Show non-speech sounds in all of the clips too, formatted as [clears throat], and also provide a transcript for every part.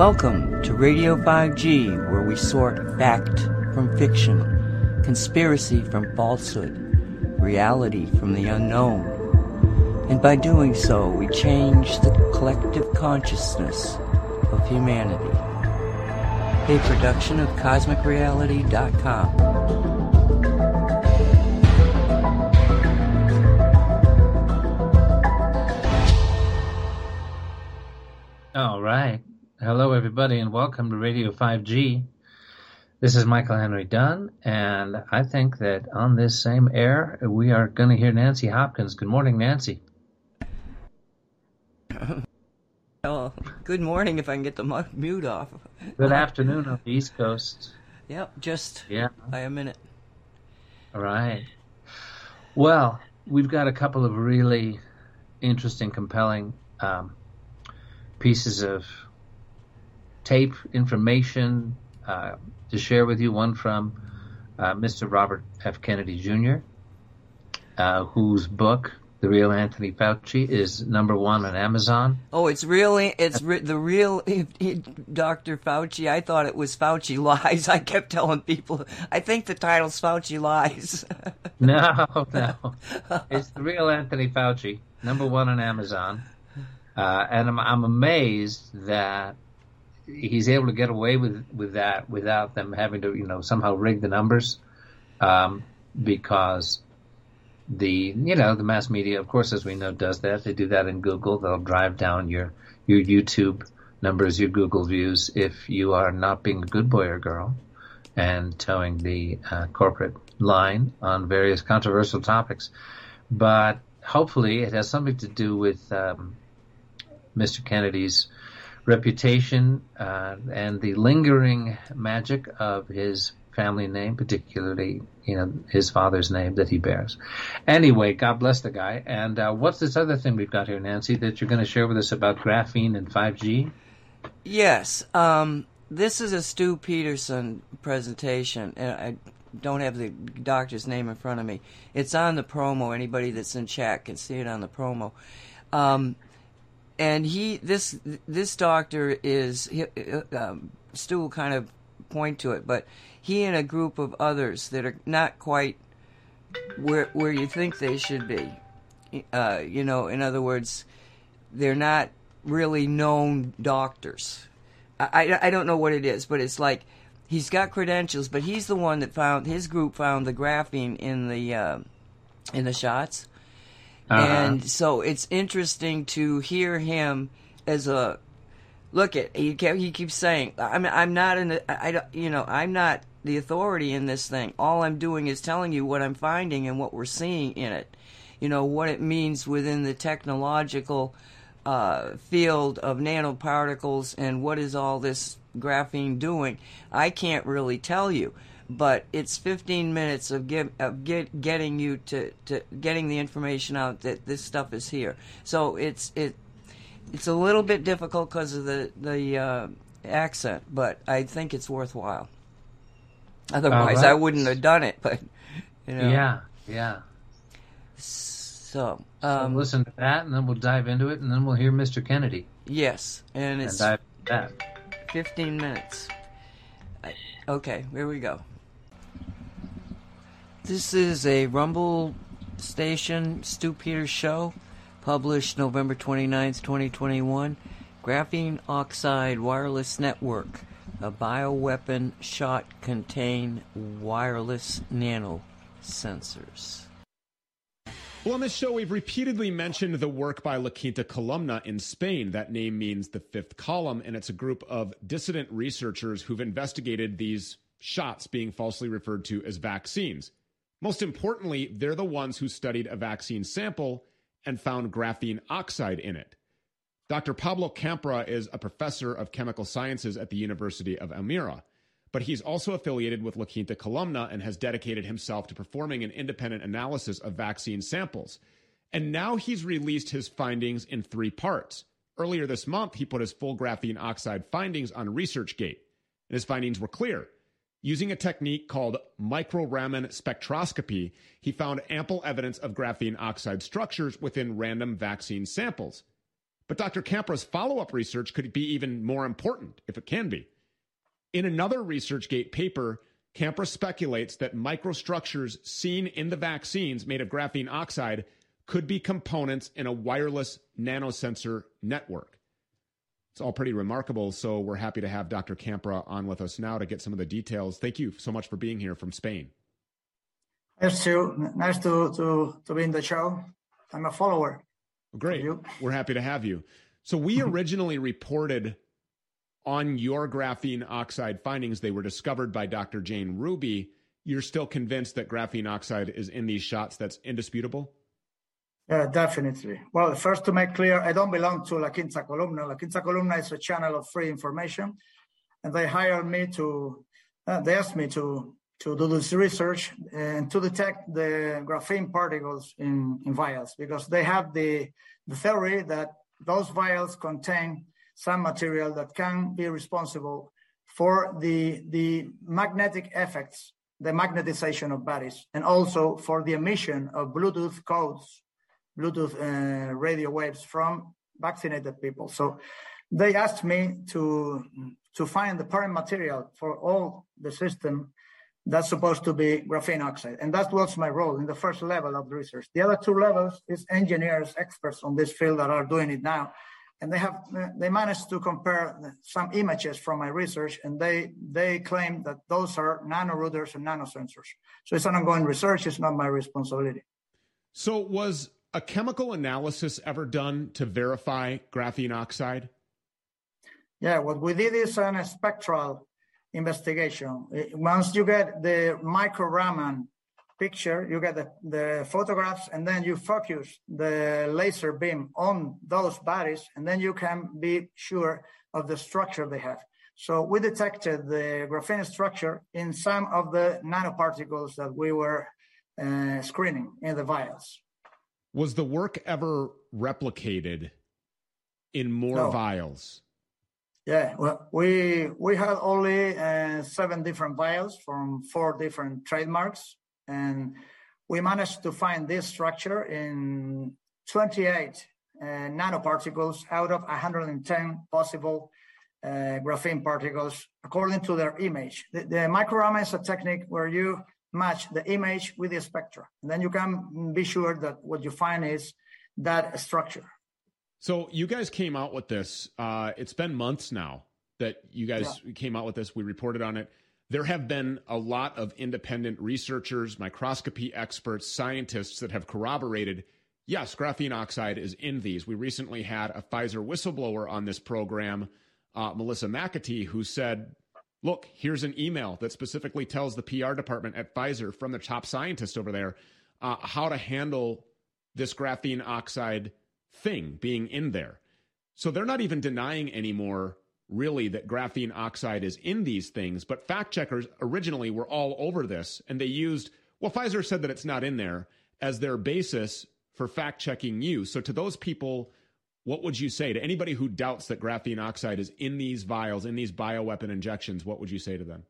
Welcome to Radio 5G, where we sort fact from fiction, conspiracy from falsehood, reality from the unknown. And by doing so, we change the collective consciousness of humanity. A production of CosmicReality.com. All right. Hello, everybody, and welcome to Radio 5G. This is Michael Henry Dunn, and I think that on this same air, we are going to hear Nancy Hopkins. Good morning, Nancy. [laughs] Oh, good morning if I can get the mute off. Good afternoon on the East Coast. Yep, just Yeah. by a minute. All right. Well, we've got a couple of really interesting, compelling um, pieces of tape information uh, to share with you. One from uh, Mr. Robert F. Kennedy Jr., uh, whose book, The Real Anthony Fauci, is number one on Amazon. Oh, it's really it's re- the real [laughs] Dr. Fauci. I thought it was Fauci lies. [laughs] I kept telling people. I think the title's Fauci lies. [laughs] No, no. It's the real Anthony Fauci, number one on Amazon. Uh, and I'm, I'm amazed that he's able to get away with, with that without them having to, you know, somehow rig the numbers. Um, because the, you know, the mass media, of course, as we know, does that. They do that in Google. They'll drive down your, your YouTube numbers, your Google views, if you are not being a good boy or girl and toeing the uh, corporate line on various controversial topics. But hopefully, it has something to do with um, Mr. Kennedy's reputation uh, and the lingering magic of his family name, particularly you know his father's name that he bears. Anyway, God bless the guy. And uh, what's this other thing we've got here, Nancy, that you're going to share with us about graphene and 5G? yes, um, this is a Stew Peterson presentation, and I don't have the doctor's name in front of me. It's on the promo. Anybody that's in chat can see it on the promo. Um, and he this this doctor is he, um, Stew will kind of point to it, but he and a group of others that are not quite where where you think they should be. Uh, you know, in other words, they're not really known doctors. I, I, I don't know what it is, but it's like he's got credentials, but he's the one that found his group found the graphene in the uh, in the shots. Uh-huh. And so it's interesting to hear him as a look at he kept, he keeps saying I'm I'm not in the, I, you know I'm not the authority in this thing. All I'm doing is telling you what I'm finding and what we're seeing in it. You know what it means within the technological uh, field of nanoparticles and what is all this graphene doing. I can't really tell you, but it's 15 minutes of, give, of get, getting you to, to getting the information out that this stuff is here. So it's it it's a little bit difficult because of the the uh, accent, but I think it's worthwhile. Otherwise, right. I wouldn't have done it. [laughs] But you know, Yeah, yeah. So, So um, listen to that, and then we'll dive into it, and then we'll hear Mr. Kennedy yes, and and it's dive into that. 15 minutes. Okay, here we go. This is a Rumble Station Stew Peters show, published November 29th, 2021. Graphene Oxide Wireless Network, a bioweapon shot contain wireless nano sensors. Well, on this show, we've repeatedly mentioned the work by La Quinta Columna in Spain. That name means the fifth column, and it's a group of dissident researchers who've investigated these shots being falsely referred to as vaccines. Most importantly, they're the ones who studied a vaccine sample and found graphene oxide in it. Dr. Pablo Campra is a professor of chemical sciences at the University of Almería, but he's also affiliated with La Quinta Columna and has dedicated himself to performing an independent analysis of vaccine samples. And now he's released his findings in three parts. Earlier this month, he put his full graphene oxide findings on ResearchGate, and his findings were clear. Using a technique called microRaman spectroscopy, he found ample evidence of graphene oxide structures within random vaccine samples. But Dr. Campra's follow up research could be even more important, if it can be. In another ResearchGate paper, Campra speculates that microstructures seen in the vaccines made of graphene oxide could be components in a wireless nanosensor network. It's all pretty remarkable. So we're happy to have Dr. Campra on with us now to get some of the details. Thank you so much for being here from Spain. Nice to nice to to, to be in the show. I'm a follower. Great. We're happy to have you. So we mm-hmm. originally reported on your graphene oxide findings. They were discovered by Dr. Jane Ruby. You're still convinced that graphene oxide is in these shots. That's indisputable. Definitely. Well, first to make clear, I don't belong to La Quinta Columna. La Quinta Columna is a channel of free information, and they hired me to. Uh, they asked me to to do this research and to detect the graphene particles in, in vials because they have the, the theory that those vials contain some material that can be responsible for the, the magnetic effects, the magnetization of bodies, and also for the emission of Bluetooth codes, Bluetooth uh, radio waves from vaccinated people. So they asked me to, to find the parent material for all the system that's supposed to be graphene oxide. And that was my role in the first level of the research. The other two levels is engineers, experts on this field that are doing it now. And they have, they managed to compare some images from my research and they, they claim that those are nanorouters and nanosensors. So it's an ongoing research. It's not my responsibility. So was a chemical analysis ever done to verify graphene oxide? Yeah, what we did is an spectral investigation. Once you get the micro Raman picture, you get the, the photographs, and then you focus the laser beam on those bodies, and then you can be sure of the structure they have. So we detected the graphene structure in some of the nanoparticles that we were uh, screening in the vials. Was the work ever replicated in more no. vials? Yeah, well, we we had only uh, seven different vials from four different trademarks, and we managed to find this structure in 28 uh, nanoparticles out of 110 possible uh, graphene particles according to their image. The, the microRaman is a technique where you match the image with the spectra, and then you can be sure that what you find is that structure. So you guys came out with this. Uh, it's been months now that you guys yeah. came out with this. We reported on it. There have been a lot of independent researchers, microscopy experts, scientists that have corroborated yes, graphene oxide is in these. We recently had a Pfizer whistleblower on this program, uh, Melissa McAtee, who said, look, here's an email that specifically tells the PR department at Pfizer from the top scientist over there uh, how to handle this graphene oxide thing being in there. So they're not even denying anymore, really, that graphene oxide is in these things. But fact checkers originally were all over this, and they used, well, Pfizer said that it's not in there as their basis for fact checking you. So to those people, what would you say to anybody who doubts that graphene oxide is in these vials, in these bioweapon injections? What would you say to them?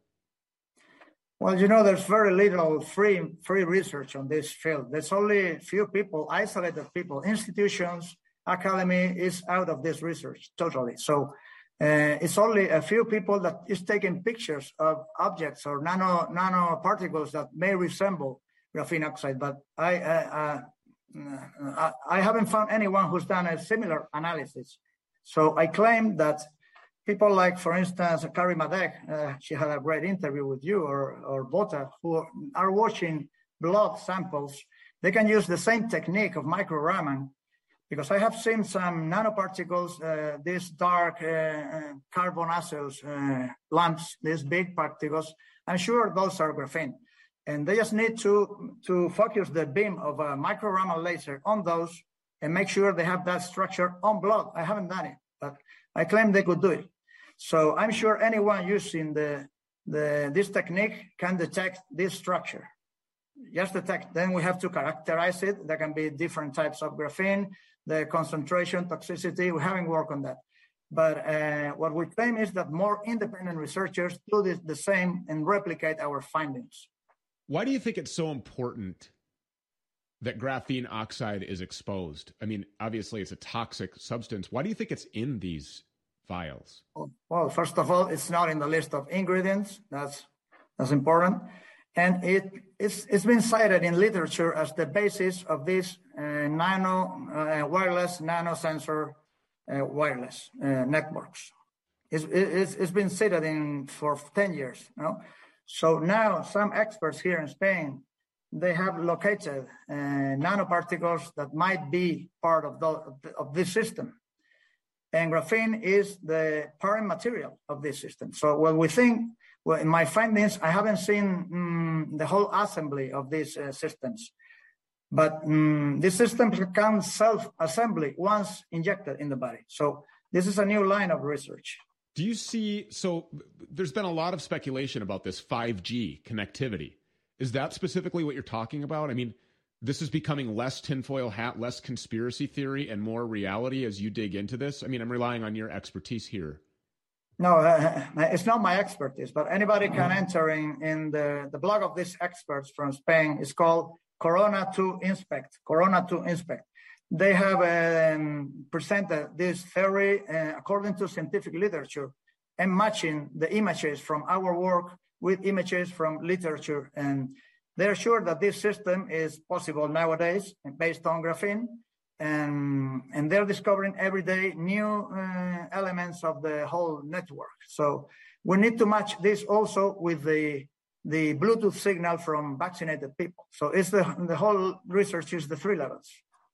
Well, you know, there's very little free free research on this field. There's only few people, isolated people, institutions, academy is out of this research totally. So uh, it's only a few people that is taking pictures of objects or nano nanoparticles that may resemble graphene oxide. But I uh, uh, I haven't found anyone who's done a similar analysis. So I claim that people like, for instance, Carrie Madej, uh, she had a great interview with you, or, or Botha, who are watching blood samples, they can use the same technique of micro Raman because I have seen some nanoparticles, uh, these dark uh, uh, carbonaceous uh, lumps, these big particles. I'm sure those are graphene. And they just need to, to focus the beam of a micro Raman laser on those and make sure they have that structure on blood. I haven't done it, but I claim they could do it. So I'm sure anyone using the, the, this technique can detect this structure. Just detect, then we have to characterize it. There can be different types of graphene, the concentration, toxicity. We haven't worked on that. But uh, what we claim is that more independent researchers do this, the same and replicate our findings. Why do you think it's so important that graphene oxide is exposed? I mean, obviously it's a toxic substance. Why do you think it's in these vials? Well, first of all, it's not in the list of ingredients. That's that's important, and it it's it's been cited in literature as the basis of this uh, nano uh, wireless nano sensor uh, wireless uh, networks. It's, it's, it's been cited in for 10 years. You know? So now some experts here in Spain they have located uh, nanoparticles that might be part of, the, of this system. And graphene is the parent material of this system. So what we think, well, in my findings, I haven't seen um, the whole assembly of these uh, systems. But um, these systems can self-assembly once injected in the body. So this is a new line of research. Do you see? So there's been a lot of speculation about this 5G connectivity. Is that specifically what you're talking about? I mean, this is becoming less tinfoil hat, less conspiracy theory, and more reality as you dig into this. I mean, I'm relying on your expertise here. No, uh, it's not my expertise, but anybody can enter in, in the, the blog of these experts from Spain. It's called Corona2Inspect. Corona to Inspect. They have um, presented this theory uh, according to scientific literature and matching the images from our work with images from literature. And they're sure that this system is possible nowadays based on graphene. And, and they're discovering every day new uh, elements of the whole network. So we need to match this also with the the Bluetooth signal from vaccinated people. So it's the the whole research is the three levels.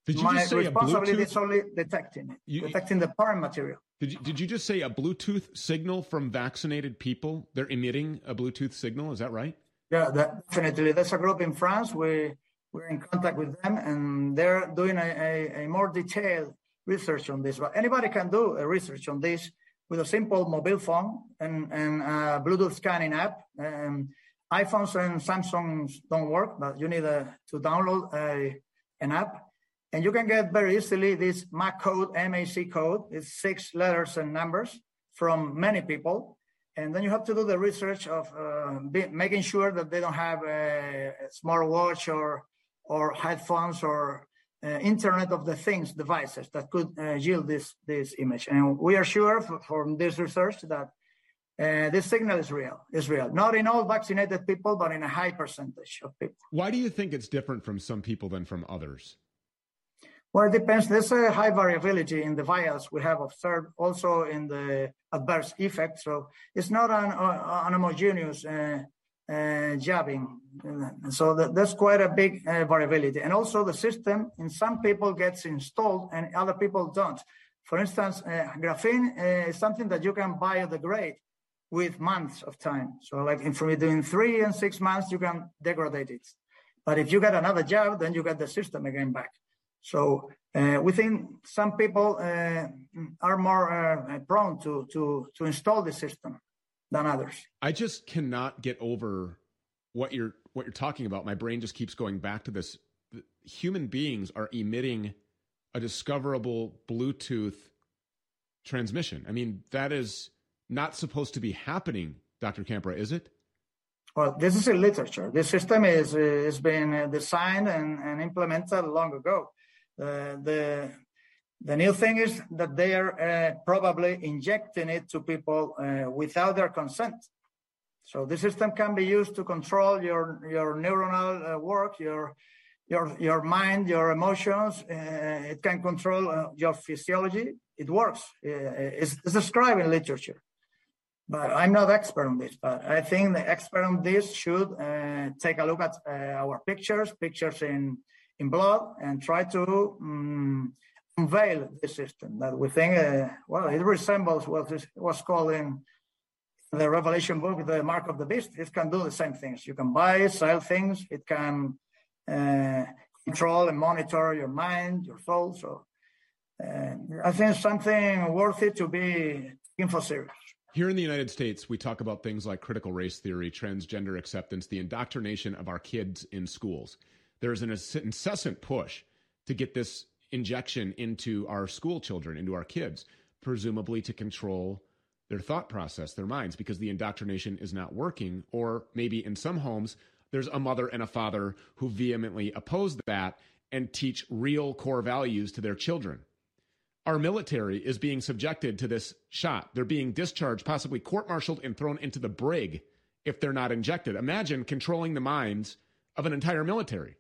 Did you My just say responsibility a Bluetooth? is only detecting it, You- detecting the parent material. Did you, did you just say a Bluetooth signal from vaccinated people? They're emitting a Bluetooth signal. Is that right? Yeah, that, definitely. There's a group in France. We we're in contact with them, and they're doing a, a, a more detailed research on this. But anybody can do a research on this with a simple mobile phone and and a Bluetooth scanning app. Um, iPhones and Samsungs don't work, but you need a, to download a, an app. And you can get very easily this MAC code, MAC code. It's six letters and numbers from many people. And then you have to do the research of uh, be, making sure that they don't have a, a smartwatch or or headphones or uh, Internet of the Things devices that could uh, yield this this image. And we are sure f- from this research that uh, this signal is real. Is real. Not in all vaccinated people, but in a high percentage of people. Why do you think it's different from some people than from others? Well, it depends. There's a high variability in the vials we have observed, also in the adverse effects. So it's not an, uh, an homogeneous uh, uh, jabbing. Uh, So that, that's quite a big uh, variability. And also the system in some people gets installed and other people don't. For instance, uh, graphene uh, is something that you can biodegrade with months of time. So like in between three and six months, you can degrade it. But if you get another jab, then you get the system again back. So uh, we think some people uh, are more uh, prone to, to, to install the system than others. I just cannot get over what you're what you're talking about. My brain just keeps going back to this. Human beings are emitting a discoverable Bluetooth transmission. I mean, that is not supposed to be happening, Dr. Campra, is it? Well, this is in literature. This system is has been designed and, and implemented long ago. Uh, the the new thing is that they are uh, probably injecting it to people uh, without their consent. So the system can be used to control your your neuronal work, your your your mind, your emotions. Uh, it can control uh, your physiology. It works. It's, it's described in literature but I'm not expert on this. But I think the expert on this should take a look at our pictures, pictures in in blood, and try to um, unveil the system that we think. Uh, well, it resembles what is what's called in the Revelation book, the mark of the beast. It can do the same things. You can buy, sell things. It can uh, control and monitor your mind, your soul. So. Uh, I think something worthy to be taken for serious. Here in the United States, we talk about things like critical race theory, transgender acceptance, the indoctrination of our kids in schools. There is an incessant push to get this injection into our school children, into our kids, presumably to control their thought process, their minds, because the indoctrination is not working. Or maybe in some homes, there's a mother and a father who vehemently oppose that and teach real core values to their children. Our military is being subjected to this shot. They're being discharged, possibly court martialed, and thrown into the brig if they're not injected. Imagine controlling the minds of an entire military.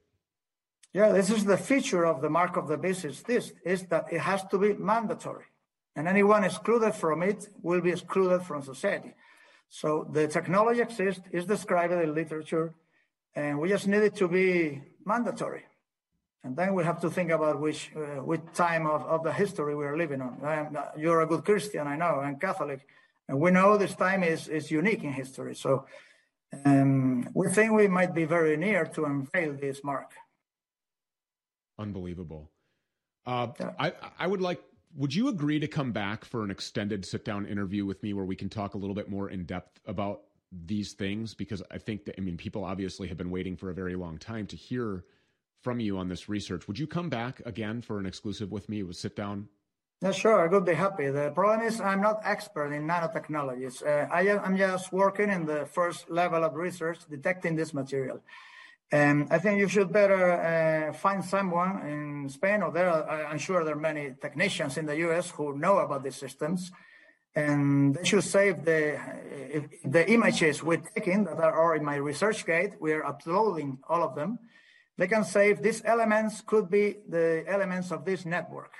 Yeah, this is the feature of the mark of the beast is this, is that it has to be mandatory. And anyone excluded from it will be excluded from society. So the technology exists, is described in literature, and we just need it to be mandatory. And then we have to think about which uh, which time of, of the history we are living on. Uh, you're a good Christian, I know, and Catholic, and we know this time is is unique in history. So um, we think we might be very near to unveil this mark. Unbelievable. Uh. I I would like. Would you agree to come back for an extended sit down interview with me where we can talk a little bit more in depth about these things? Because I think that I mean people obviously have been waiting for a very long time to hear from you on this research. Would you come back again for an exclusive with me? We'll sit down. Yeah, sure. I would be happy. The problem is I'm not expert in nanotechnologies. Uh, I am just working in the first level of research, detecting this material. And I think you should better uh, find someone in Spain, or there. Are, I'm sure there are many technicians in the U.S. who know about these systems, and they should save the the images we're taking that are in my ResearchGate. We are uploading all of them they can save these elements could be the elements of this network.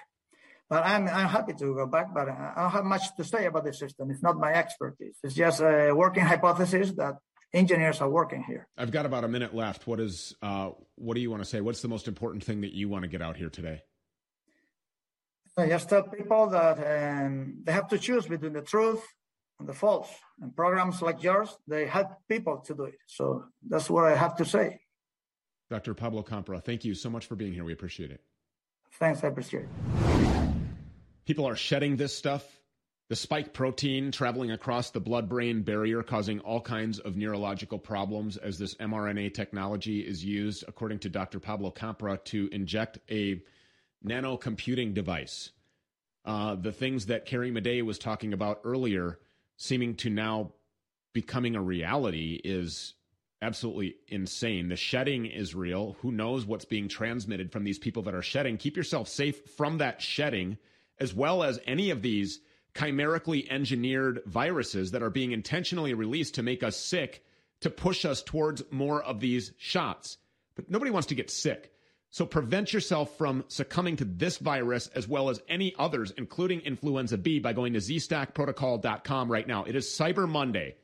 But I'm, I'm happy to go back, but I don't have much to say about this system. It's not my expertise. It's just a working hypothesis that engineers are working here. I've got about a minute left. What is, uh, what do you want to say? What's the most important thing that you want to get out here today? I just tell people that um, they have to choose between the truth and the false. And programs like yours, they help people to do it. So that's what I have to say. Dr. Pablo Campra, thank you so much for being here. We appreciate it. Thanks, I appreciate it. People are shedding this stuff. The spike protein traveling across the blood brain barrier, causing all kinds of neurological problems as this mRNA technology is used, according to Dr. Pablo Campra, to inject a nano computing device. Uh, the things that Carrie Madej was talking about earlier, seeming to now becoming a reality, is absolutely insane. The shedding is real. Who knows what's being transmitted from these people that are shedding? Keep yourself safe from that shedding, as well as any of these chimerically engineered viruses that are being intentionally released to make us sick, to push us towards more of these shots. But nobody wants to get sick. So prevent yourself from succumbing to this virus as well as any others, including influenza B, by going to zstackprotocol.com right now. It is Cyber Monday.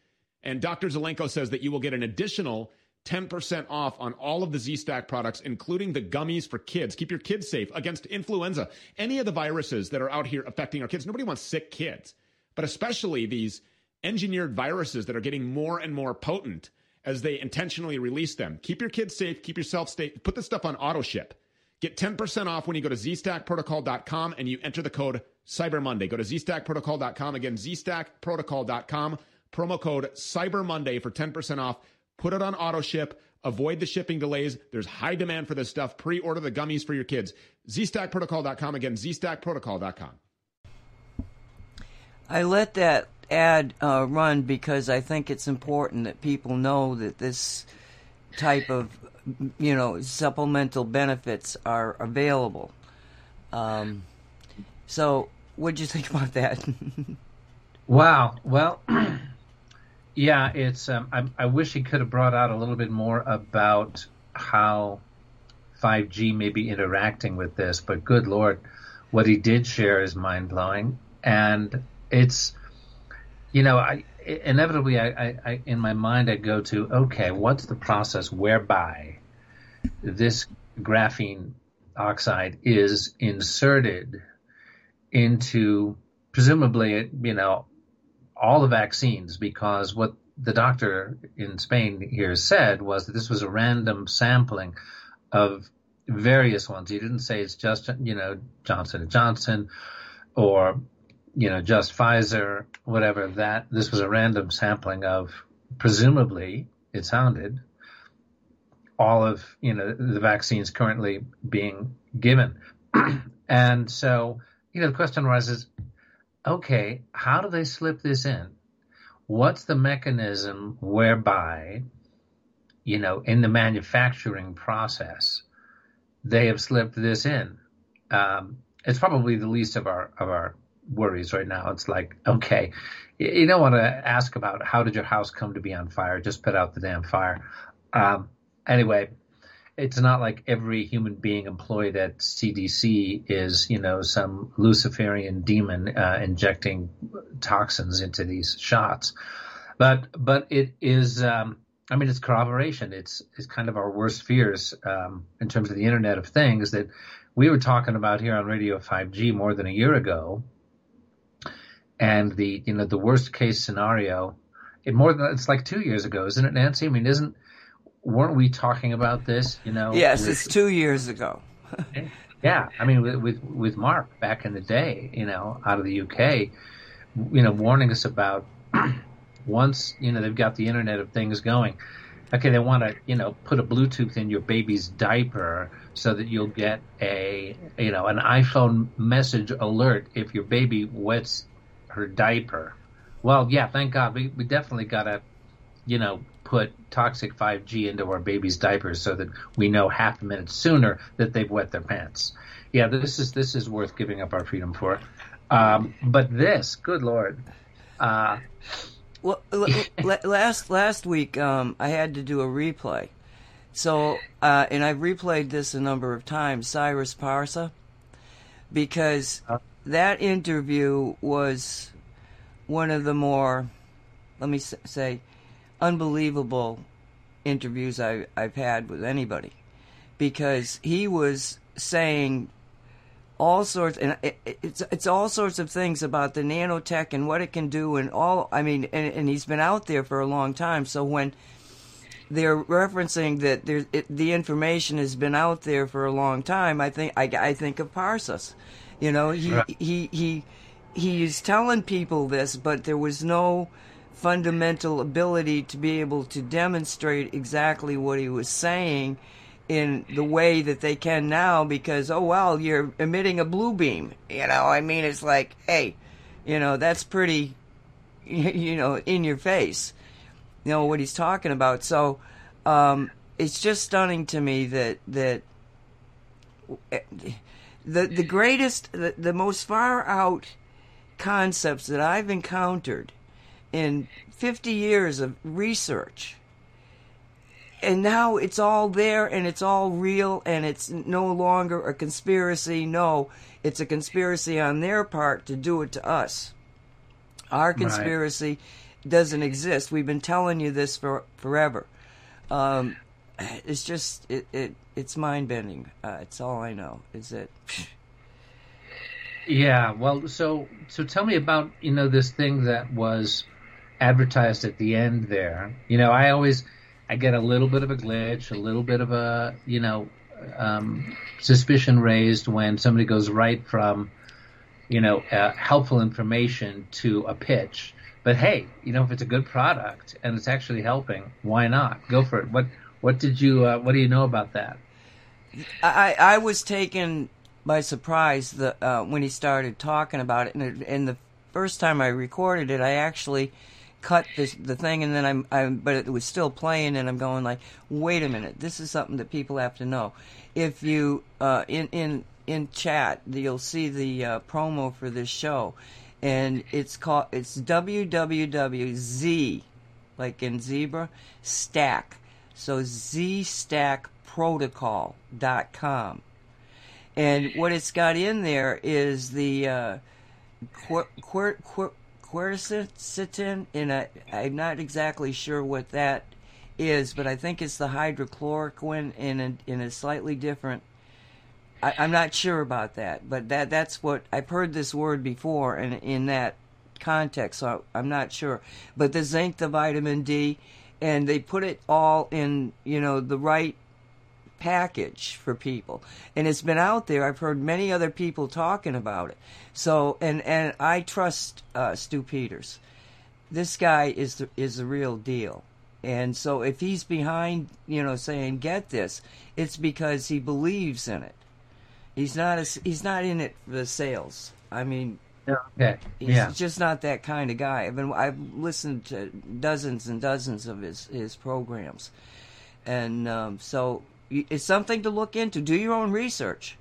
And Dr. Zelenko says that you will get an additional 10% off on all of the Z Stack products, including the gummies for kids. Keep your kids safe against influenza, any of the viruses that are out here affecting our kids. Nobody wants sick kids, but especially these engineered viruses that are getting more and more potent as they intentionally release them. Keep your kids safe, keep yourself safe. Put this stuff on auto ship. Get 10% off when you go to zstackprotocol.com and you enter the code Cyber Monday. Go to zstackprotocol.com. Again, zstackprotocol.com promo code Cyber Monday for 10% off. Put it on auto ship. Avoid the shipping delays. There's high demand for this stuff. Pre order the gummies for your kids. ZStackProtocol.com. Again, ZStackProtocol.com. I let that ad uh, run because I think it's important that people know that this type of, you know, supplemental benefits are available. Um, so, what'd you think about that? [laughs] wow. Well, [clears throat] Yeah, it's. Um, I, I wish he could have brought out a little bit more about how 5G may be interacting with this, but good lord, what he did share is mind blowing, and it's, you know, I inevitably, I, I, I, in my mind, I go to, okay, what's the process whereby this graphene oxide is inserted into presumably, you know, all the vaccines because what the doctor in Spain here said was that this was a random sampling of various ones. He didn't say it's just you know Johnson and Johnson or you know just Pfizer, whatever. That this was a random sampling of presumably it sounded all of you know the vaccines currently being given, [clears throat] and so you know the question arises: okay, how do they slip this in? What's the mechanism whereby, you know, in the manufacturing process, they have slipped this in. Um, it's probably the least of our of our worries right now. It's like, okay, you don't want to ask about how did your house come to be on fire? Just put out the damn fire. Um, anyway, it's not like every human being employed at CDC is, you know, some Luciferian demon uh, injecting toxins into these shots. But but it is. Um, I mean, it's corroboration. It's it's kind of our worst fears um, in terms of the Internet of Things that we were talking about here on Radio 5G more than a year ago, and the you know the worst case scenario. It more than it's like two years ago, isn't it, Nancy? I mean, isn't weren't we talking about this? You know, yes, with, it's two years ago. [laughs] yeah, I mean, with, with with Mark back in the day, you know, out of the UK, you know, warning us about [clears throat] once you know they've got the Internet of Things going. Okay, they want to you know put a Bluetooth in your baby's diaper so that you'll get a you know an iPhone message alert if your baby wets her diaper. Well, yeah, thank God we we definitely got to you know put toxic 5G into our babies' diapers so that we know half a minute sooner that they've wet their pants. Yeah, this is this is worth giving up our freedom for. Um, but this, good lord. Uh, well, [laughs] last last week um, I had to do a replay, so uh, and I've replayed this a number of times. Cyrus Parsa, because that interview was one of the more, let me say, unbelievable interviews I, I've had with anybody. Because he was saying all sorts and it, it's it's all sorts of things about the nanotech and what it can do and all I mean and, and he's been out there for a long time. So when they're referencing that there the information has been out there for a long time I think I, I think of Parsons you know he, right. he he he's telling people this but there was no fundamental ability to be able to demonstrate exactly what he was saying in the way that they can now because oh well you're emitting a blue beam. You know i mean it's like hey you know that's pretty [laughs] you know in your face you know what he's talking about. So um, it's just stunning to me that that the the greatest the, the most far out concepts that i've encountered in 50 years of research. And now it's all there and it's all real and it's no longer a conspiracy. No, it's a conspiracy on their part to do it to us. Our conspiracy right. doesn't exist. We've been telling you this for forever. Um, it's just it, it it's mind bending. Uh, it's all I know. Is it? Yeah. Well, so so tell me about you know this thing that was advertised at the end there. You know, I always I get a little bit of a glitch, a little bit of a you know um, suspicion raised when somebody goes right from you know uh, helpful information to a pitch. But hey, you know if it's a good product and it's actually helping, why not go for it? What what did you uh, what do you know about that? I I was taken by surprise the uh, when he started talking about it, and, and the first time I recorded it, I actually cut the thing and then I'm, I'm but it was still playing and I'm going like wait a minute this is something that people have to know. If you uh, in in in chat you'll see the uh, promo for this show and it's called it's www.z like in zebra stack. So zstackprotocol.com and what it's got in there is the uh, qu- qu- qu- quercetin in a I'm not exactly sure what that is, but I think it's the hydrochloroquine in a in a slightly different I, am not sure about that, but that that's what I've heard this word before and in that context, so I'm not sure. But the zinc, the vitamin D, and they put it all in, you know, the right package for people. And it's been out there. I've heard many other people talking about it. So, and, and I trust uh, Stew Peters. This guy is the, is the real deal. And so if he's behind, you know, saying get this, it's because he believes in it. He's not a, he's not in it for the sales. I mean, okay. he's yeah. just not that kind of guy. I've been I've listened to dozens and dozens of his his programs, and um, so it's something to look into. Do your own research.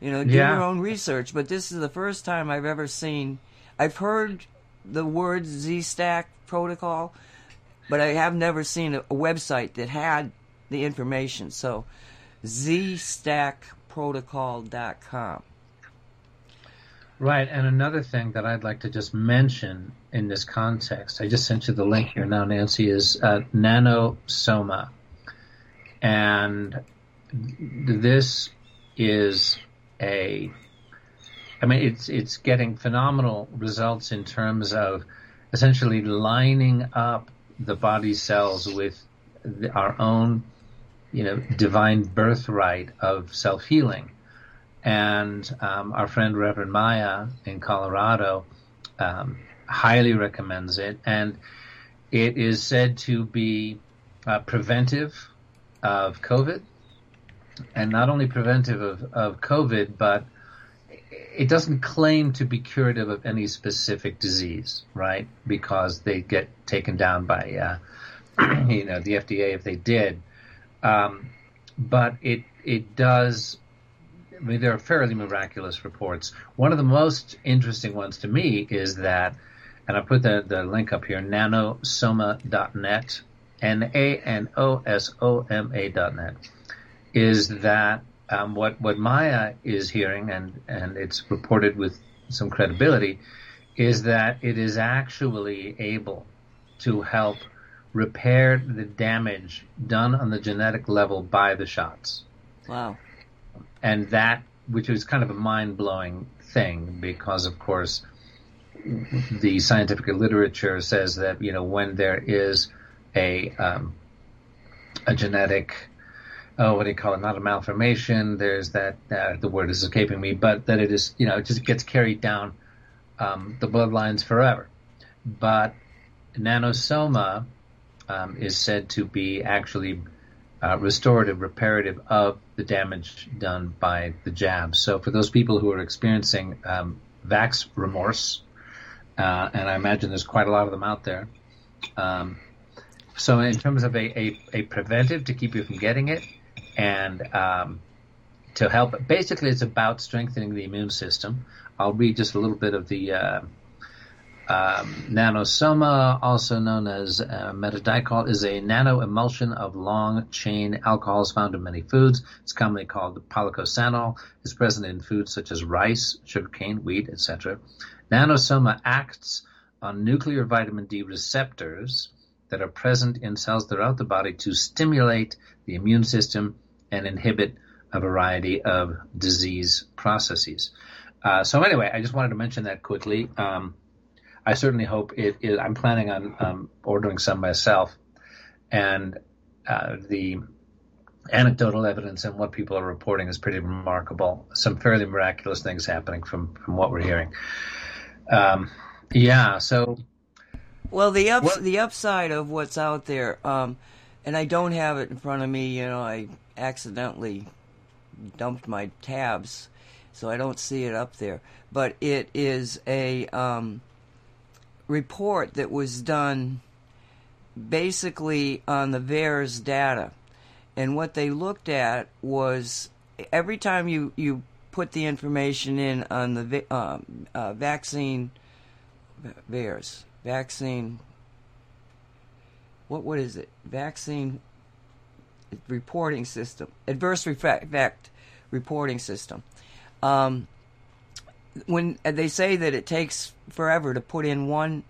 You know, do Yeah. your own research. But this is the first time I've ever seen. I've heard the word Z-Stack protocol, but I have never seen a, a website that had the information. So, zstackprotocol.com. Right, and another thing that I'd like to just mention in this context, I just sent you the link here now, Nancy, is uh, nanosoma. And this is a, I mean, it's it's getting phenomenal results in terms of essentially lining up the body cells with the, our own, you know, divine birthright of self healing and um, our friend Reverend Maya in Colorado um, highly recommends it, and it is said to be uh, preventive of COVID, and not only preventive of, of COVID, but it doesn't claim to be curative of any specific disease, right? Because they get taken down by, uh, [clears throat] you know, the FDA if they did. Um, but it it does I mean, there are fairly miraculous reports. One of the most interesting ones to me is that, and I put the, the link up here, nanosoma.net, N-A-N-O-S-O-M-A dot net, is that um, what, what Maya is hearing, and, and it's reported with some credibility, is that it is actually able to help repair the damage done on the genetic level by the shots Wow. and that which was kind of a mind-blowing thing because of course the scientific literature says that you know when there is a um, a genetic oh what do you call it not a malformation there's that uh, the word is escaping me but that it is you know it just gets carried down um, the bloodlines forever but nanosoma um, is said to be actually uh, restorative, reparative of the damage done by the jab. So for those people who are experiencing um, vax remorse, uh, and I imagine there's quite a lot of them out there. Um, so in terms of a, a, a preventive to keep you from getting it, and um, to help, basically it's about strengthening the immune system. I'll read just a little bit of the uh, um, nanosoma, also known as uh, Metadichol, is a nanoemulsion of long chain alcohols found in many foods. It's commonly called policosanol. It's present in foods such as rice, sugarcane, wheat, etc. Nanosoma acts on nuclear vitamin D receptors that are present in cells throughout the body to stimulate the immune system and inhibit a variety of disease processes. Uh, so anyway, I just wanted to mention that quickly. Um, I certainly hope it, I'm planning on um, ordering some myself, and uh, the anecdotal evidence and what people are reporting is pretty remarkable. Some fairly miraculous things happening from from what we're hearing. Um, yeah, so Well, the ups, What- the upside of what's out there, um, and I don't have it in front of me. You know, I accidentally dumped my tabs, so I don't see it up there. But it is a um, report that was done basically on the VAERS data, and what they looked at was every time you you put the information in on the um, uh, vaccine VAERS vaccine. What what is it? Vaccine reporting system, adverse effect, reporting system. Um, when they say that it takes forever to put in one,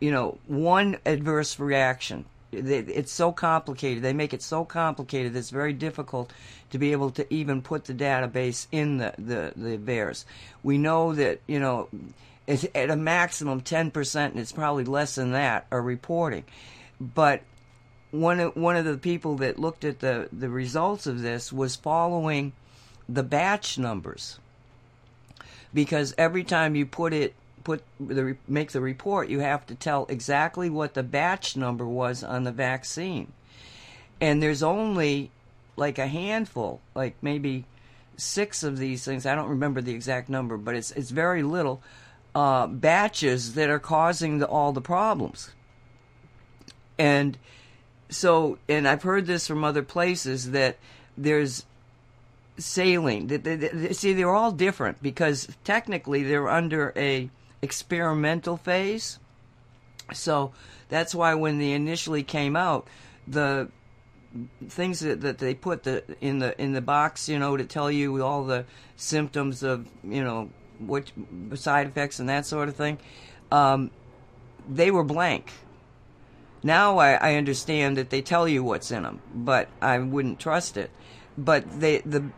you know, one adverse reaction. It's so complicated. They make it so complicated. that It's very difficult to be able to even put the database in the the the VAERS. We know that you know it's at a maximum 10%, and it's probably less than that, are reporting. But one of, one of the people that looked at the, the results of this was following the batch numbers. Because every time you put it, put the, make the report, you have to tell exactly what the batch number was on the vaccine. And there's only like a handful, like maybe six of these things. I don't remember the exact number, but it's it's very little uh, batches that are causing the, all the problems. And so, and I've heard this from other places that there's saline. That they, they, see, they're all different because technically they're under a experimental phase. So that's why when they initially came out, the things that, that they put the in the in the box, you know, to tell you all the symptoms of you know what side effects and that sort of thing, um, they were blank. Now I, I understand that they tell you what's in them, but I wouldn't trust it. But they the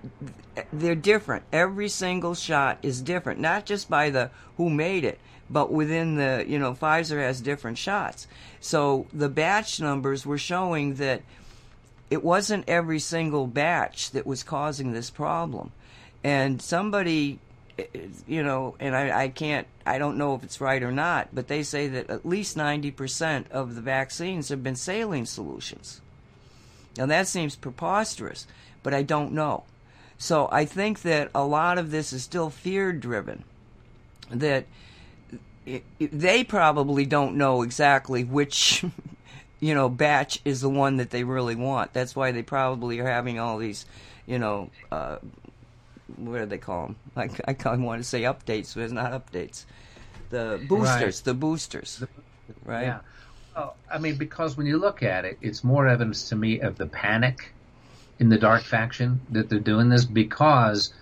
they're different. Every single shot is different, not just by the who made it, but within the you know Pfizer has different shots. So the batch numbers were showing that it wasn't every single batch that was causing this problem. And somebody, you know, and I, I can't, I don't know if it's right or not, but they say that at least 90% of the vaccines have been saline solutions. Now that seems preposterous, but I don't know. So I think that a lot of this is still fear driven. That they probably don't know exactly which [laughs] you know, batch is the one that they really want. That's why they probably are having all these, you know, uh, what do they call them? I, I kind of want to say updates, but it's not updates. The boosters, right. the boosters, right? Yeah. Well, I mean, because when you look at it, it's more evidence to me of the panic in the dark faction that they're doing this because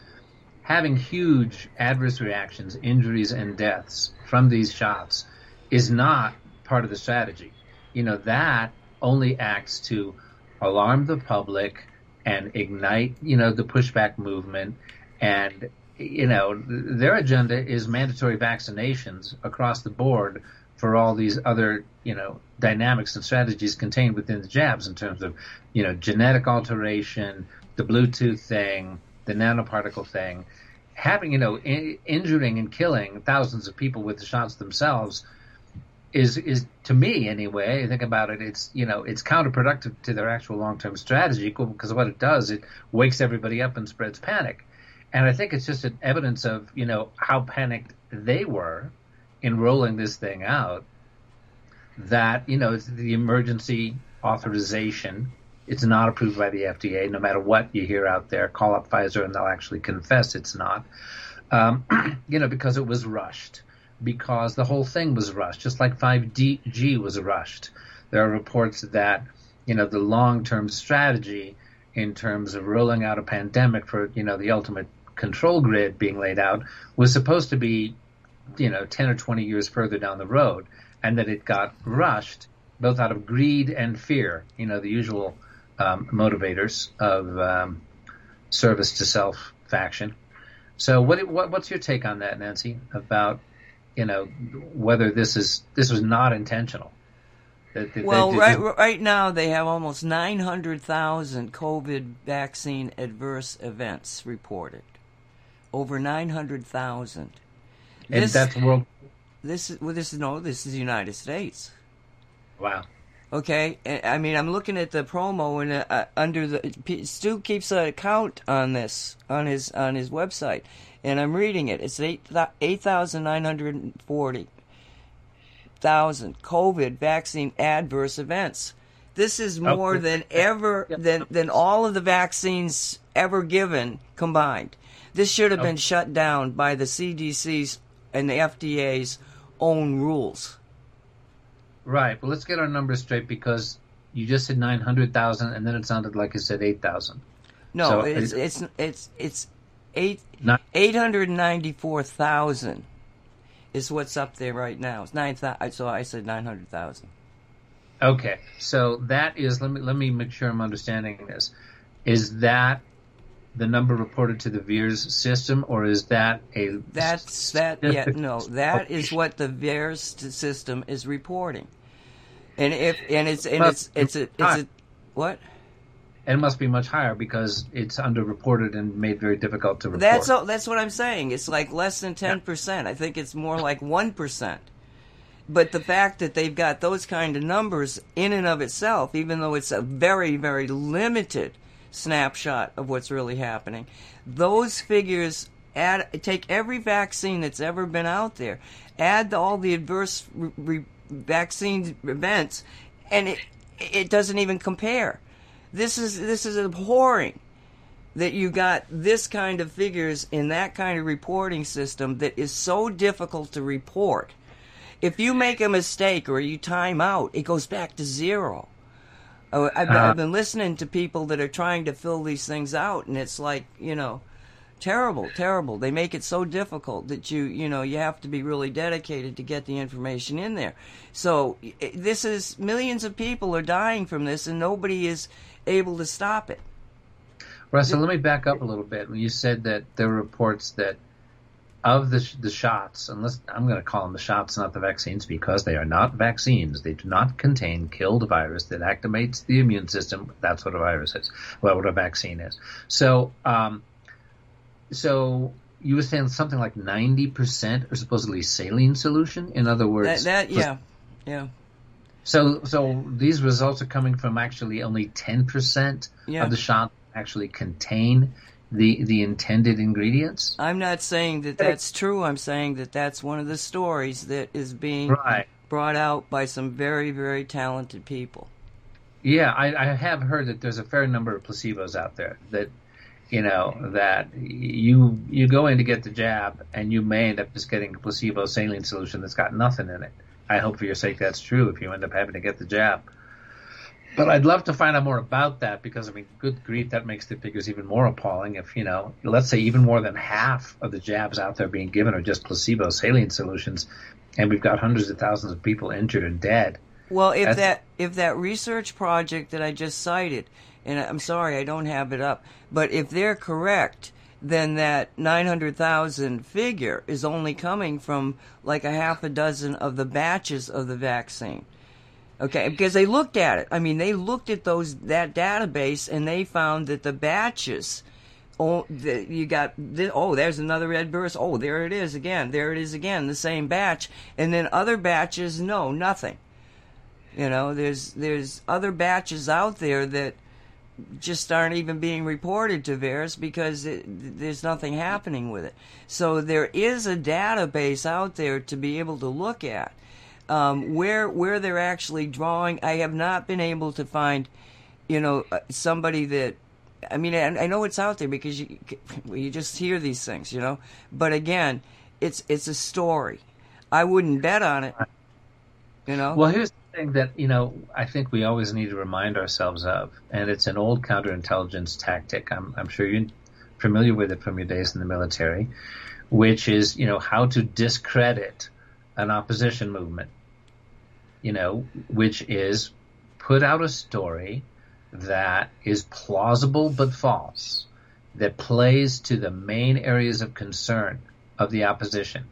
having huge adverse reactions, injuries, and deaths from these shots is not part of the strategy you know, that only acts to alarm the public and ignite, you know, the pushback movement. And, you know, their agenda is mandatory vaccinations across the board for all these other, you know, dynamics and strategies contained within the jabs in terms of, you know, genetic alteration, the Bluetooth thing, the nanoparticle thing. Having, you know, in, injuring and killing thousands of people with the shots themselves is is to me anyway. Think about it. It's you know it's counterproductive to their actual long term strategy because what it does it wakes everybody up and spreads panic, and I think it's just an evidence of you know how panicked they were in rolling this thing out. That you know it's the emergency authorization. It's not approved by the FDA. No matter what you hear out there, call up Pfizer and they'll actually confess it's not. Um, [clears throat] you know because it was rushed because the whole thing was rushed, just like 5G was rushed. There are reports that, you know, the long-term strategy in terms of rolling out a pandemic for, you know, the ultimate control grid being laid out was supposed to be, you know, 10 or 20 years further down the road and that it got rushed both out of greed and fear, you know, the usual um, motivators of um, service to self faction. So, what, what, what's your take on that, Nancy, about you know whether this is this was not intentional. well, right right now they have almost nine hundred thousand COVID vaccine adverse events reported. Over nine hundred thousand. And that's world. This is well, this is no. This is the United States. Wow. Okay, I mean, I'm looking at the promo and uh, uh under the Stew keeps a count on this on his on his website, and I'm reading it. It's eight eight thousand nine hundred forty thousand COVID vaccine adverse events. This is more than ever than than all of the vaccines ever given combined. This should have been shut down by the CDC's and the FDA's own rules. Right. Well, let's get our numbers straight because you just said nine hundred thousand, and then it sounded like you said eight thousand. No, so it's, it's it's it's eight eight hundred ninety four thousand is what's up there right now. It's nine thousand. So I said nine hundred thousand. Okay, so that is let me let me make sure I'm understanding this. Is that the number reported to the VAERS system, or is that a that's that? Yeah, no, that is what the VAERS system is reporting. And if and it's and it's it's a, it's a what? And it must be much higher because it's underreported and made very difficult to report. That's all, that's what I'm saying. It's like less than ten percent. I think it's more like one percent. But the fact that they've got those kind of numbers in and of itself, even though it's a very very limited snapshot of what's really happening. Those figures add take every vaccine that's ever been out there, add to all the adverse re- re- vaccine events, and it it doesn't even compare. This is this is abhorring that you got this kind of figures in that kind of reporting system that is so difficult to report. If you make a mistake or you time out, it goes back to zero. Oh, I've, uh, I've been listening to people that are trying to fill these things out, and it's like you know, terrible, terrible. They make it so difficult that you you know you have to be really dedicated to get the information in there. So this is millions of people are dying from this, and nobody is able to stop it. Russell, let me back up a little bit. When you said that there were reports that of the the shots, unless I'm going to call them the shots, not the vaccines, because they are not vaccines. They do not contain killed virus that activates the immune system. That's what a virus is. Well, what a vaccine is. So, um, so you were saying something like 90% are supposedly saline solution. In other words, that, that yeah, yeah. So, so these results are coming from actually only 10% yeah. of the shot actually contain the the intended ingredients. I'm not saying that that's true. I'm saying that that's one of the stories that is being right. brought out by some very very talented people. Yeah, I, I have heard that there's a fair number of placebos out there that you know that you you go in to get the jab and you may end up just getting a placebo saline solution that's got nothing in it. I hope for your sake that's true if you end up having to get the jab. But I'd love to find out more about that because I mean, good grief, that makes the figures even more appalling. If you know, let's say even more than half of the jabs out there being given are just placebo saline solutions, and we've got hundreds of thousands of people injured and dead. Well, if That's, that if that research project that I just cited, and I'm sorry I don't have it up, but if they're correct, then that 900,000 figure is only coming from like a half a dozen of the batches of the vaccine. Okay, because they looked at it. I mean, they looked at those that database and they found that the batches. Oh, the, you got the, oh, there's another red burst. Oh, there it is again. There it is again, the same batch. And then other batches, no, nothing. You know, there's there's other batches out there that just aren't even being reported to VAERS because it, there's nothing happening with it. So there is a database out there to be able to look at um, where where they're actually drawing. I have not been able to find, you know, uh, somebody that. I mean, I, I know it's out there because you you just hear these things, you know. But again, it's it's a story. I wouldn't bet on it. You know. Well, here's the thing that you know I think we always need to remind ourselves of, and it's an old counterintelligence tactic. I'm I'm sure you're familiar with it from your days in the military, which is you know how to discredit an opposition movement, you know, which is put out a story that is plausible but false, that plays to the main areas of concern of the opposition.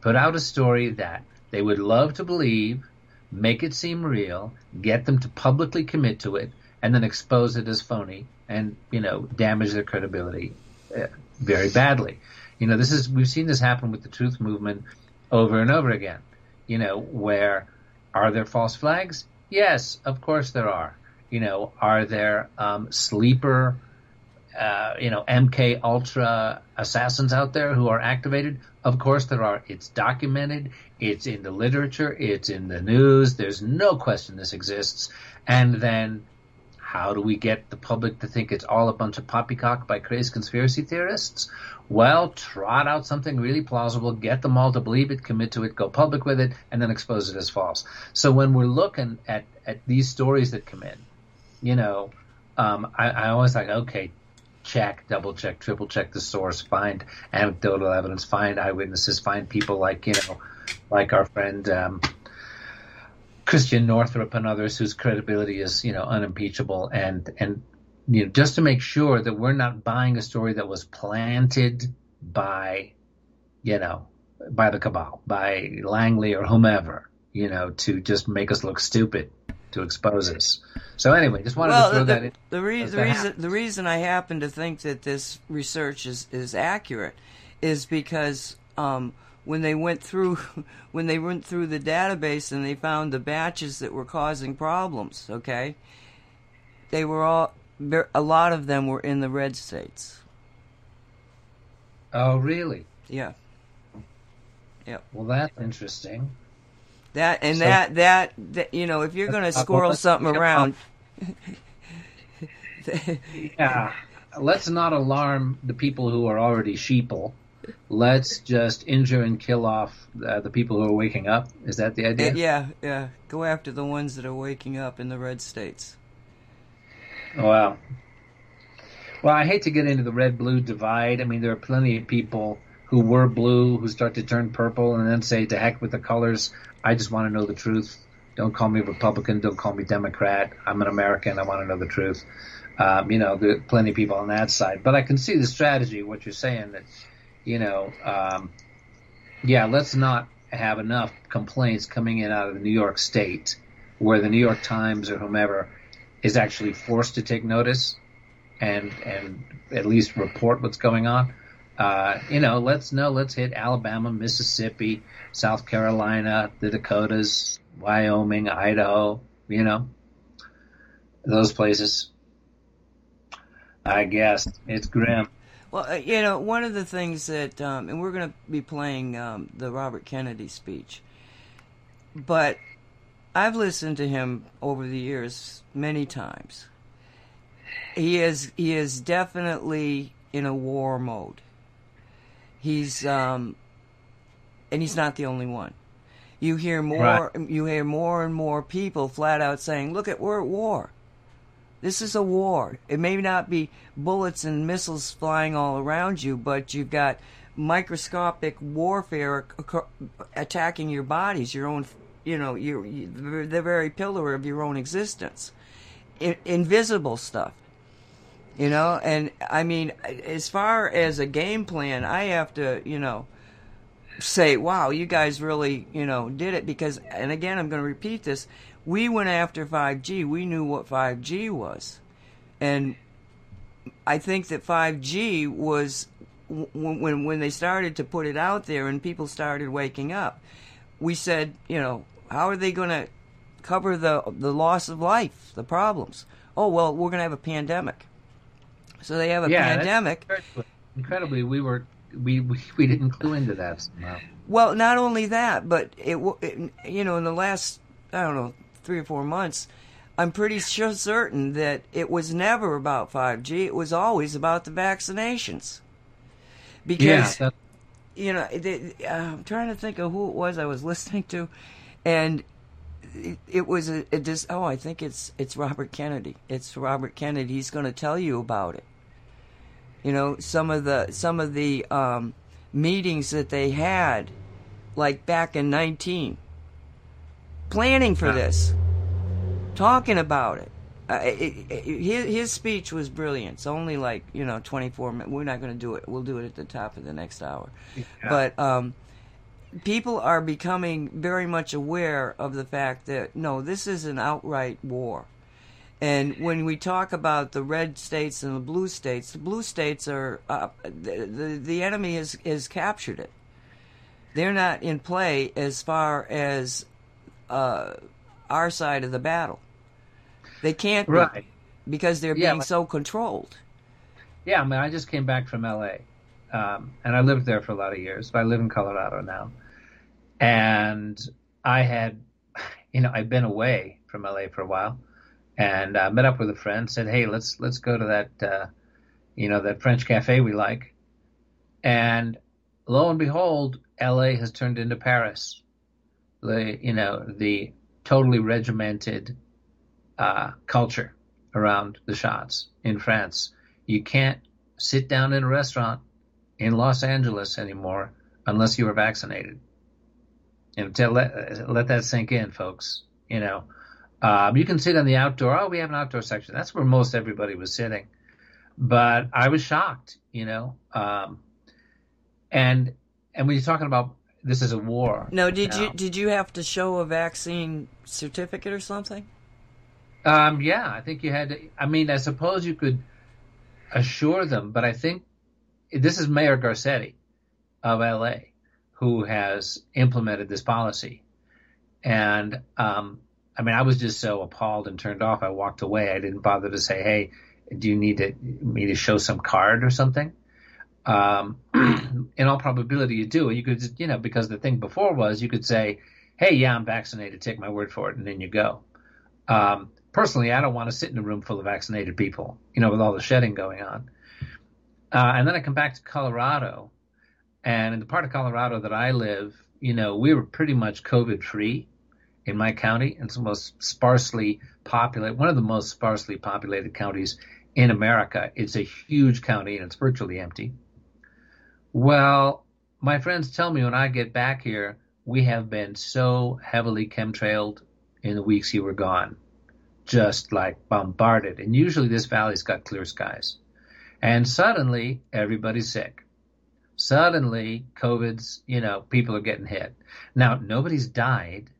Put out a story that they would love to believe, make it seem real, get them to publicly commit to it, and then expose it as phony and, you know, damage their credibility uh, very badly. You know, this is, we've seen this happen with the truth movement over and over again. You know, where are there false flags? Yes, of course there are. You know, are there um, sleeper, uh, you know, MK Ultra assassins out there who are activated? Of course there are. It's documented. It's in the literature. It's in the news. There's no question this exists. And then how do we get the public to think it's all a bunch of poppycock by crazed conspiracy theorists? Well, trot out something really plausible, get them all to believe it, commit to it, go public with it, and then expose it as false. So when we're looking at, at these stories that come in, you know, um, I, I always like, okay, check, double check, triple check the source, find anecdotal evidence, find eyewitnesses, find people like, you know, like our friend, um, Christiane Northrup and others whose credibility is, you know, unimpeachable and, and you know, just to make sure that we're not buying a story that was planted by, you know, by the cabal, by Langley or whomever, you know, to just make us look stupid, to expose us. So anyway, just wanted well, to throw the, that in. The, re- the reason the reason I happen to think that this research is, is accurate is because um, when they went through [laughs] when they went through the database and they found the batches that were causing problems, okay, they were all a lot of them were in the red states. Oh, really? Yeah. Yeah. Well, that's interesting. That and so, that, that that you know, if you're going to squirrel something around. yeah, let's not alarm the people who are already sheeple. Let's just injure and kill off uh, the people who are waking up. Is that the idea? Yeah, yeah. Go after the ones that are waking up in the red states. Wow. Well, I hate to get into the red blue divide. I mean, there are plenty of people who were blue who start to turn purple and then say, to heck with the colors. I just want to know the truth. Don't call me Republican. Don't call me Democrat. I'm an American. I want to know the truth. Um, you know, there are plenty of people on that side. But I can see the strategy, what you're saying, that, you know, um, yeah, let's not have enough complaints coming in out of New York State where the New York Times or whomever is actually forced to take notice and and at least report what's going on. Uh, you know, let's know, let's hit Alabama, Mississippi, South Carolina, the Dakotas, Wyoming, Idaho, you know, those places. I guess it's grim. Well, uh, you know, one of the things that, um, and we're going to be playing um, the Robert Kennedy speech, but I've listened to him over the years many times. He is he is definitely in a war mode. He's um, and he's not the only one. You hear more right. you hear more and more people flat out saying, "Look at we're at war." This is a war. It may not be bullets and missiles flying all around you, but you've got microscopic warfare attacking your bodies, your own, you know, your, the very pillar of your own existence. Invisible stuff. You know, and I mean, as far as a game plan, I have to, you know, say, wow, you guys really, you know, did it because, and again, I'm going to repeat this we went after 5G. We knew what 5G was. And I think that 5G was when when they started to put it out there and people started waking up. We said, you know, how are they going to cover the the loss of life, the problems? Oh, well, we're going to have a pandemic. So they have a yeah, pandemic. Incredibly, we were we, we [laughs] we didn't clue into that somehow. Well, not only that, but it, it you know in the last I don't know three or four months, I'm pretty sure certain that it was never about 5G. It was always about the vaccinations. Because, yeah, you know, they, uh, I'm trying to think of who it was I was [laughs] listening to, and it, it was a, a dis- oh, I think it's it's Robert Kennedy. It's Robert Kennedy. He's going to tell you about it. You know, some of the some of the um, meetings that they had, like back in 19 planning for this, talking about it. Uh, it, it, his, his speech was brilliant. It's only like you know 24 minutes. We're not going to do it. We'll do it at the top of the next hour. Yeah. But um, people are becoming very much aware of the fact that no, this is an outright war. And when we talk about the red states and the blue states, the blue states are uh, the, the the enemy has has captured it. They're not in play as far as uh, our side of the battle. They can't right. because they're yeah, being so controlled. Yeah, I mean, I just came back from L.A. Um, and I lived there for a lot of years, but I live in Colorado now. And I had, [sighs] you know, I'd been away from LA for a while, and uh, met up with a friend. Said, "Hey, let's let's go to that, uh, you know, that French cafe we like." And lo and behold, LA has turned into Paris the you know the totally regimented uh, culture around the shots in France. You can't sit down in a restaurant in Los Angeles anymore unless you are vaccinated. And to let let that sink in, folks. You know, um, you can sit on the outdoor. Oh, we have an outdoor section. That's where most everybody was sitting. But I was shocked. You know, um, and and when you're talking about this is a war. No, did now. you did you have to show a vaccine certificate or something? Um, yeah, I think you had to. I mean, I suppose you could assure them, but I think this is Mayor Garcetti of LA who has implemented this policy. And um, I mean, I was just so appalled and turned off. I walked away. I didn't bother to say, "Hey, do you need to, me to show some card or something?" Um, [clears throat] in all probability, you do. You could, you know, because the thing before was you could say, hey, yeah, I'm vaccinated, take my word for it, and then you go. Um, personally, I don't want to sit in a room full of vaccinated people, you know, with all the shedding going on. Uh, and then I come back to Colorado, and in the part of Colorado that I live, you know, we were pretty much COVID free in my county. It's the most sparsely populated, one of the most sparsely populated counties in America. It's a huge county and it's virtually empty. Well, my friends tell me when I get back here, we have been so heavily chemtrailed in the weeks you were gone, just like bombarded. And usually this valley's got clear skies. And suddenly everybody's sick. Suddenly COVID's, you know, people are getting hit. Now, nobody's died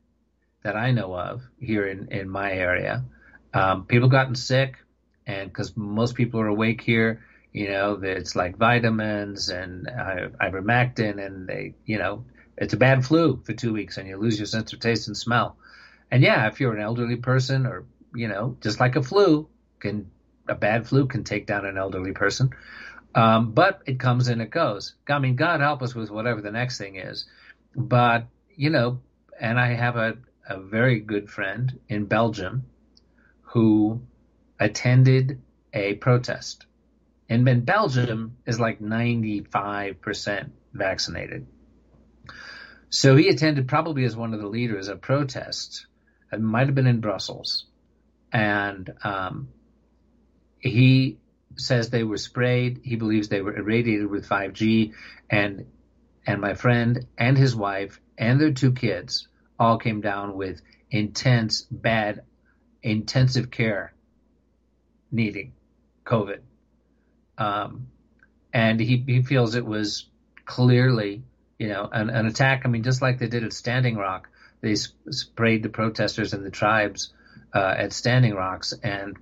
that I know of here in, in my area. Um, people gotten sick, and because most people are awake here, you know, it's like vitamins and uh, ivermectin, and they, you know, it's a bad flu for two weeks, and you lose your sense of taste and smell. And yeah, if you're an elderly person, or you know, just like a flu, can a bad flu can take down an elderly person. Um, but it comes and it goes. I mean, God help us with whatever the next thing is. But you know, and I have a, a very good friend in Belgium who attended a protest. And then Belgium is like 95% vaccinated. So he attended probably as one of the leaders of protests. It might have been in Brussels. And um, he says they were sprayed. He believes they were irradiated with 5G. And and my friend and his wife and their two kids all came down with intense, bad, intensive care needing COVID. Um, and he, he feels it was clearly, you know, an, an attack. I mean, just like they did at Standing Rock, they sp- sprayed the protesters and the tribes uh, at Standing Rocks, and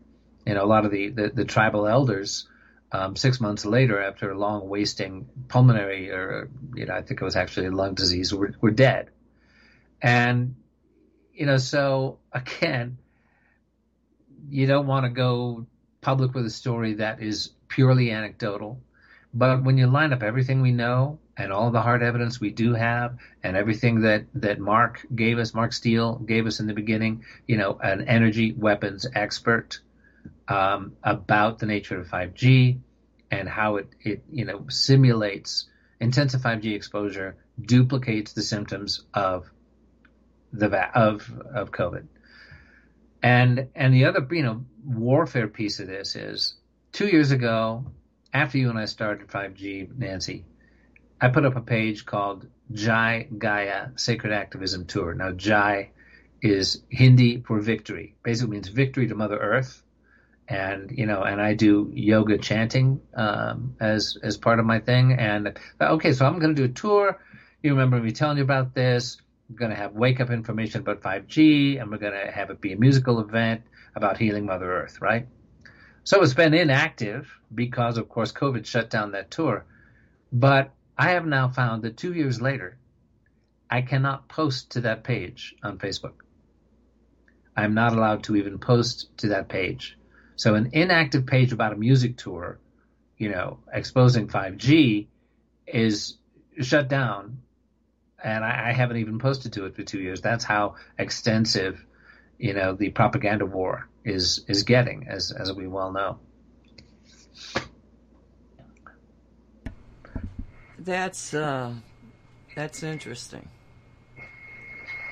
you know, a lot of the the, the tribal elders. Um, six months later, after a long wasting pulmonary, or you know, I think it was actually lung disease, were, were dead. And you know, so [laughs] again, you don't want to go public with a story that is purely anecdotal. But when you line up everything we know and all the hard evidence we do have and everything that, that Mark gave us, Mark Steele gave us in the beginning, you know, an energy weapons expert um, about the nature of 5G and how it, it, you know, simulates intensive 5G exposure, duplicates the symptoms of the of of COVID. And and the other, you know, warfare piece of this is two years ago, after you and I started 5G, Nancy, I put up a page called Jai Gaia Sacred Activism Tour. Now, Jai is Hindi for victory. Basically means victory to Mother Earth. And you know, and I do yoga chanting um, as as part of my thing. And okay, so I'm going to do a tour. You remember me telling you about this? We're going to have wake up information about 5G, and we're going to have it be a musical event about healing Mother Earth, right? So it's been inactive because, of course, COVID shut down that tour. But I have now found that two years later, I cannot post to that page on Facebook. I'm not allowed to even post to that page. So an inactive page about a music tour, you know, exposing 5G is shut down. And I, I haven't even posted to it for two years. That's how extensive, you know, the propaganda war is is getting, as as we well know. That's uh, that's interesting.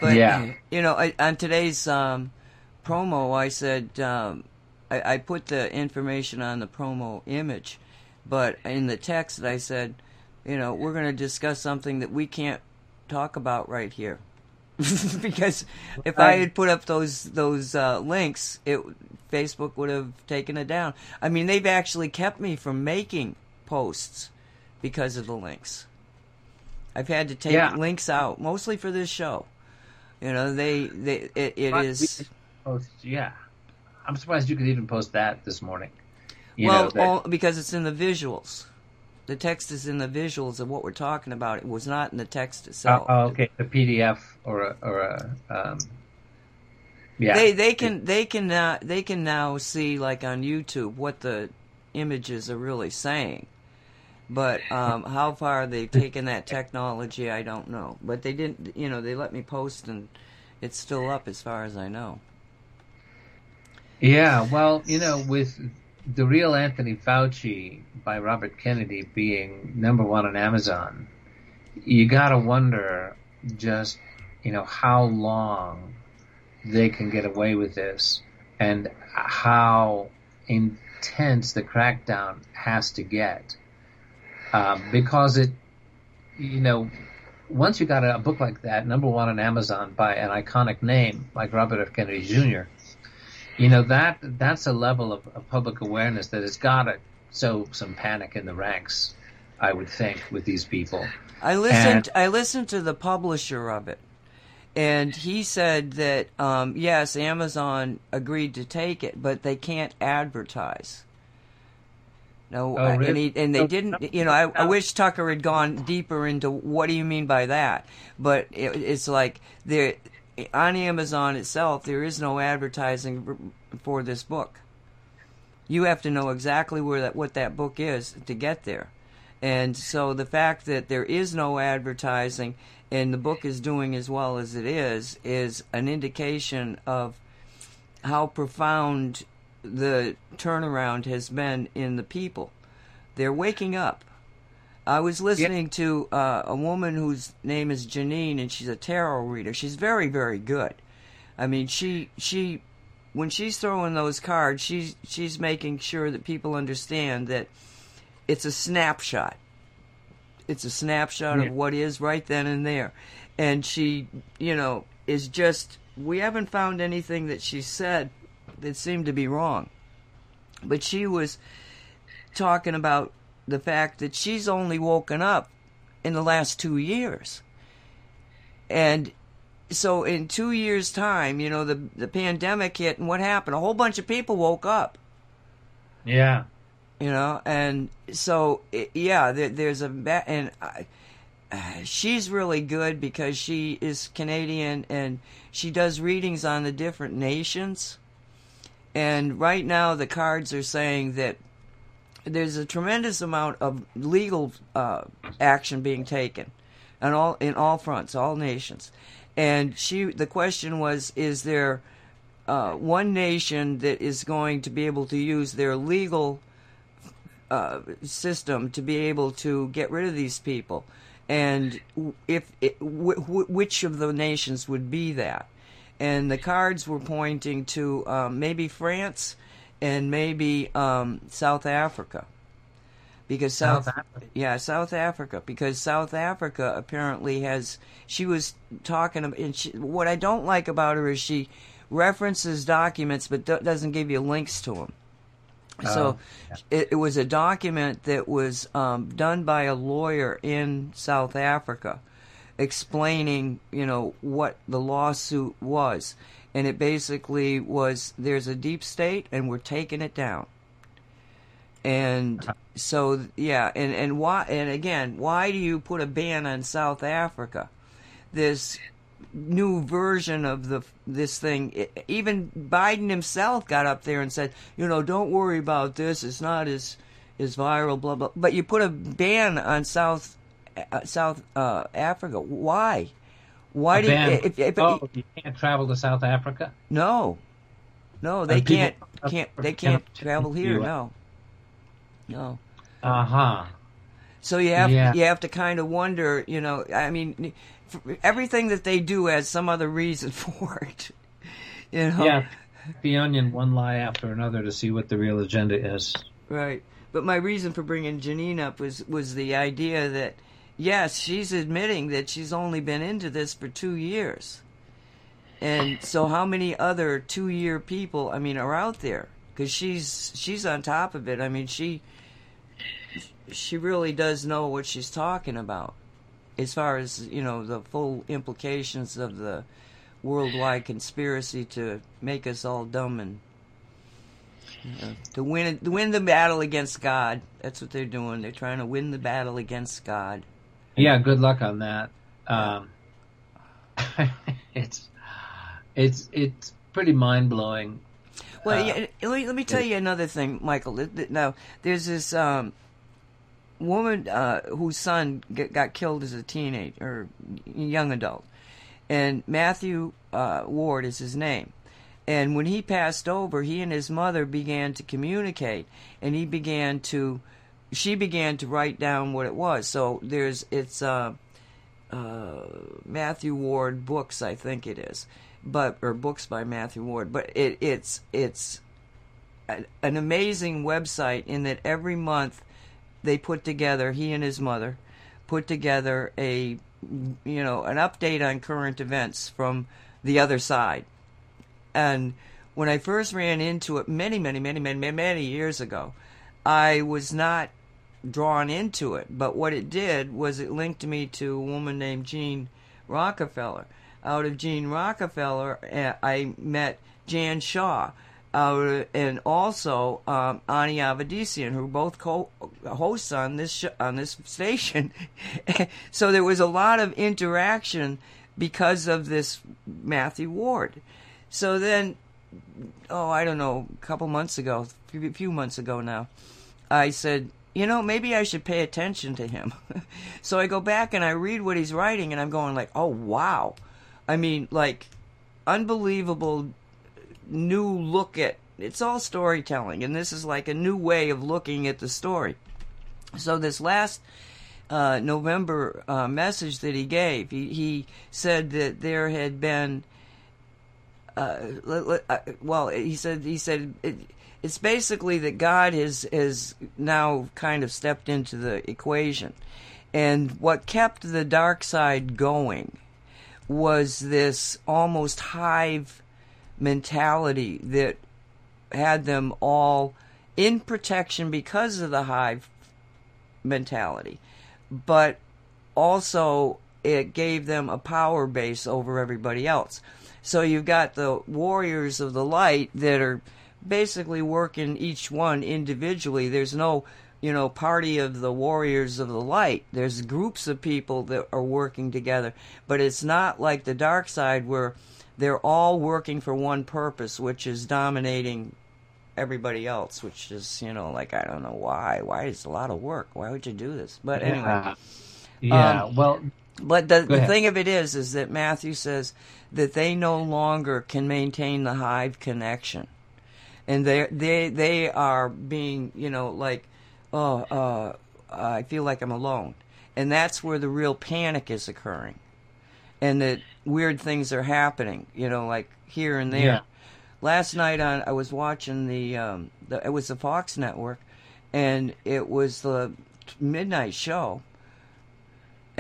But Yeah. you know, I, on today's um, promo, I said um, I, I put the information on the promo image, but in the text, I said, you know, we're going to discuss something that we can't talk about right here. [laughs] because if I had put up those those uh, links, it Facebook would have taken it down. I mean, they've actually kept me from making posts because of the links. I've had to take Yeah. links out mostly for this show. You know, they they it, it But Post, yeah. I'm surprised you could even post that this morning. You well know, that- all, because it's in the visuals. The text is in the visuals of what we're talking about. It was not in the text oh, itself. oh, okay, a PDF or a, or a um, yeah. They they can they can uh, they can now see like on YouTube what the images are really saying. But um, how far they've taken that technology, I don't know. But they didn't, you know, they let me post and it's still up as far as I know. Yeah, well, you know, with the real Anthony Fauci by Robert Kennedy being number one on Amazon, you gotta wonder just, you know, how long they can get away with this and how intense the crackdown has to get. Uh, because it, you know, once you got a, a book like that, number one on Amazon by an iconic name like Robert F. Kennedy Jr., you know that that's a level of, of public awareness that has got to sow some panic in the ranks. I would think with these people. I listened. And, I listened to the publisher of it, and he said that um, yes, Amazon agreed to take it, but they can't advertise. No, oh, really? and, he, and, they didn't. You know, I, I, wish Tucker had gone deeper into what do you mean by that. But it, it's like there on Amazon itself, there is no advertising for this book. You have to know exactly where that what that book is to get there. And so the fact that there is no advertising and the book is doing as well as it is is an indication of how profound the turnaround has been in the people. They're waking up. I was listening yep. to uh, a woman whose name is Janine, and she's a tarot reader. She's very, very good. I mean, she she when she's throwing those cards, she's she's making sure that people understand that it's a snapshot. It's a snapshot yeah. of what is right then and there, and she, you know, is just. We haven't found anything that she said that seemed to be wrong, but she was talking about the fact that she's only woken up in the last two years. And so in two years' time, you know, the the pandemic hit, and what happened? A whole bunch of people woke up. Yeah. You know, and so it, yeah, there, there's a and I, she's really good because she is Canadian and she does readings on the different nations. And right now, the cards are saying that there's a tremendous amount of legal uh, action being taken, on all in all fronts, all nations. And she, the question was, is there uh, one nation that is going to be able to use their legal uh, system to be able to get rid of these people? And if it, w- w- which of the nations would be that? And the cards were pointing to um, maybe France and maybe um, South Africa. Because South, South Africa. yeah, South Africa. Because South Africa apparently has. She was talking about, and she, what I don't like about her is she references documents but do, doesn't give you links to them. Oh, so yeah. it, it, was a document that was um, done by a lawyer in South Africa, explaining, you know, what the lawsuit was and it basically was there's a deep state and we're taking it down. And so yeah and and why and again why do you put a ban on south africa? This new version of the this thing even biden himself got up there and said you know don't worry about this it's not as as viral blah blah but you put a ban on south uh, south uh, africa. Why why do you, if, if, oh, you can't travel to South Africa? No, no, they can't. Can't they can't travel here? No, no. Uh huh. So you have yeah. you have to kind of wonder. You know, I mean, everything that they do has some other reason [laughs] for it. You know. Yeah. The onion, one lie after another, to see what the real agenda is. Right. But my reason for bringing Janine up was was the idea that yes, she's admitting that she's only been into this for two years. And so, how many other two-year people, I mean, are out there? Because she's she's on top of it. I mean, she she really does know what she's talking about, as far as you know the full implications of the worldwide conspiracy to make us all dumb and know, to win to win the battle against God. That's what they're doing. They're trying to win the battle against God. Yeah, good luck on that. Um, [laughs] it's it's it's pretty mind blowing. Well, uh, yeah, let, me, let me tell you another thing, Michael. Now, there's this um, woman uh, whose son get, got killed as a teenager or young adult, and Matthew uh, Ward is his name. And when he passed over, he and his mother began to communicate, and he began to, she began to write down what it was. So there's it's uh, uh, Matthew Ward books, I think it is, but or books by Matthew Ward. But it, it's it's an amazing website in that every month they put together he and his mother put together a you know an update on current events from the other side and when i first ran into it many many many many many years ago i was not drawn into it but what it did was it linked me to a woman named jean rockefeller out of jean rockefeller eh, i met jan shaw uh, and also um, Ani Avedissian, who both co-hosts on this sh- on this station. [laughs] so there was a lot of interaction because of this Matthew Ward. So then, oh, I don't know, a couple months ago, a few months ago now, I said, you know, maybe I should pay attention to him. [laughs] so I go back and I read what he's writing, and I'm going like, oh wow, I mean, like unbelievable new look at it's all storytelling, and this is like a new way of looking at the story. So this last uh, November uh, message that he gave, he, he said that there had been. Uh, uh well, he said he said it's basically that God has has now kind of stepped into the equation, and what kept the dark side going was this almost hive mentality that had them all in protection because of the hive mentality, but also it gave them a power base over everybody else. So you've got the warriors of the light that are basically working each one individually. There's no, you know, party of the warriors of the light. There's groups of people that are working together, but it's not like the dark side where they're all working for one purpose, which is dominating everybody else, which is, you know, like, I don't know why. Why is a lot of work? Why would you do this? But anyway. Yeah, yeah um, well. But the, the thing of it is, is that Matthew says that they no longer can maintain the hive connection. And they they they are being, you know, like, oh, uh, I feel like I'm alone. And that's where the real panic is occurring and that weird things are happening, you know, like here and there. Yeah. Last night on I was watching the um the, it was the Fox network and it was the midnight show.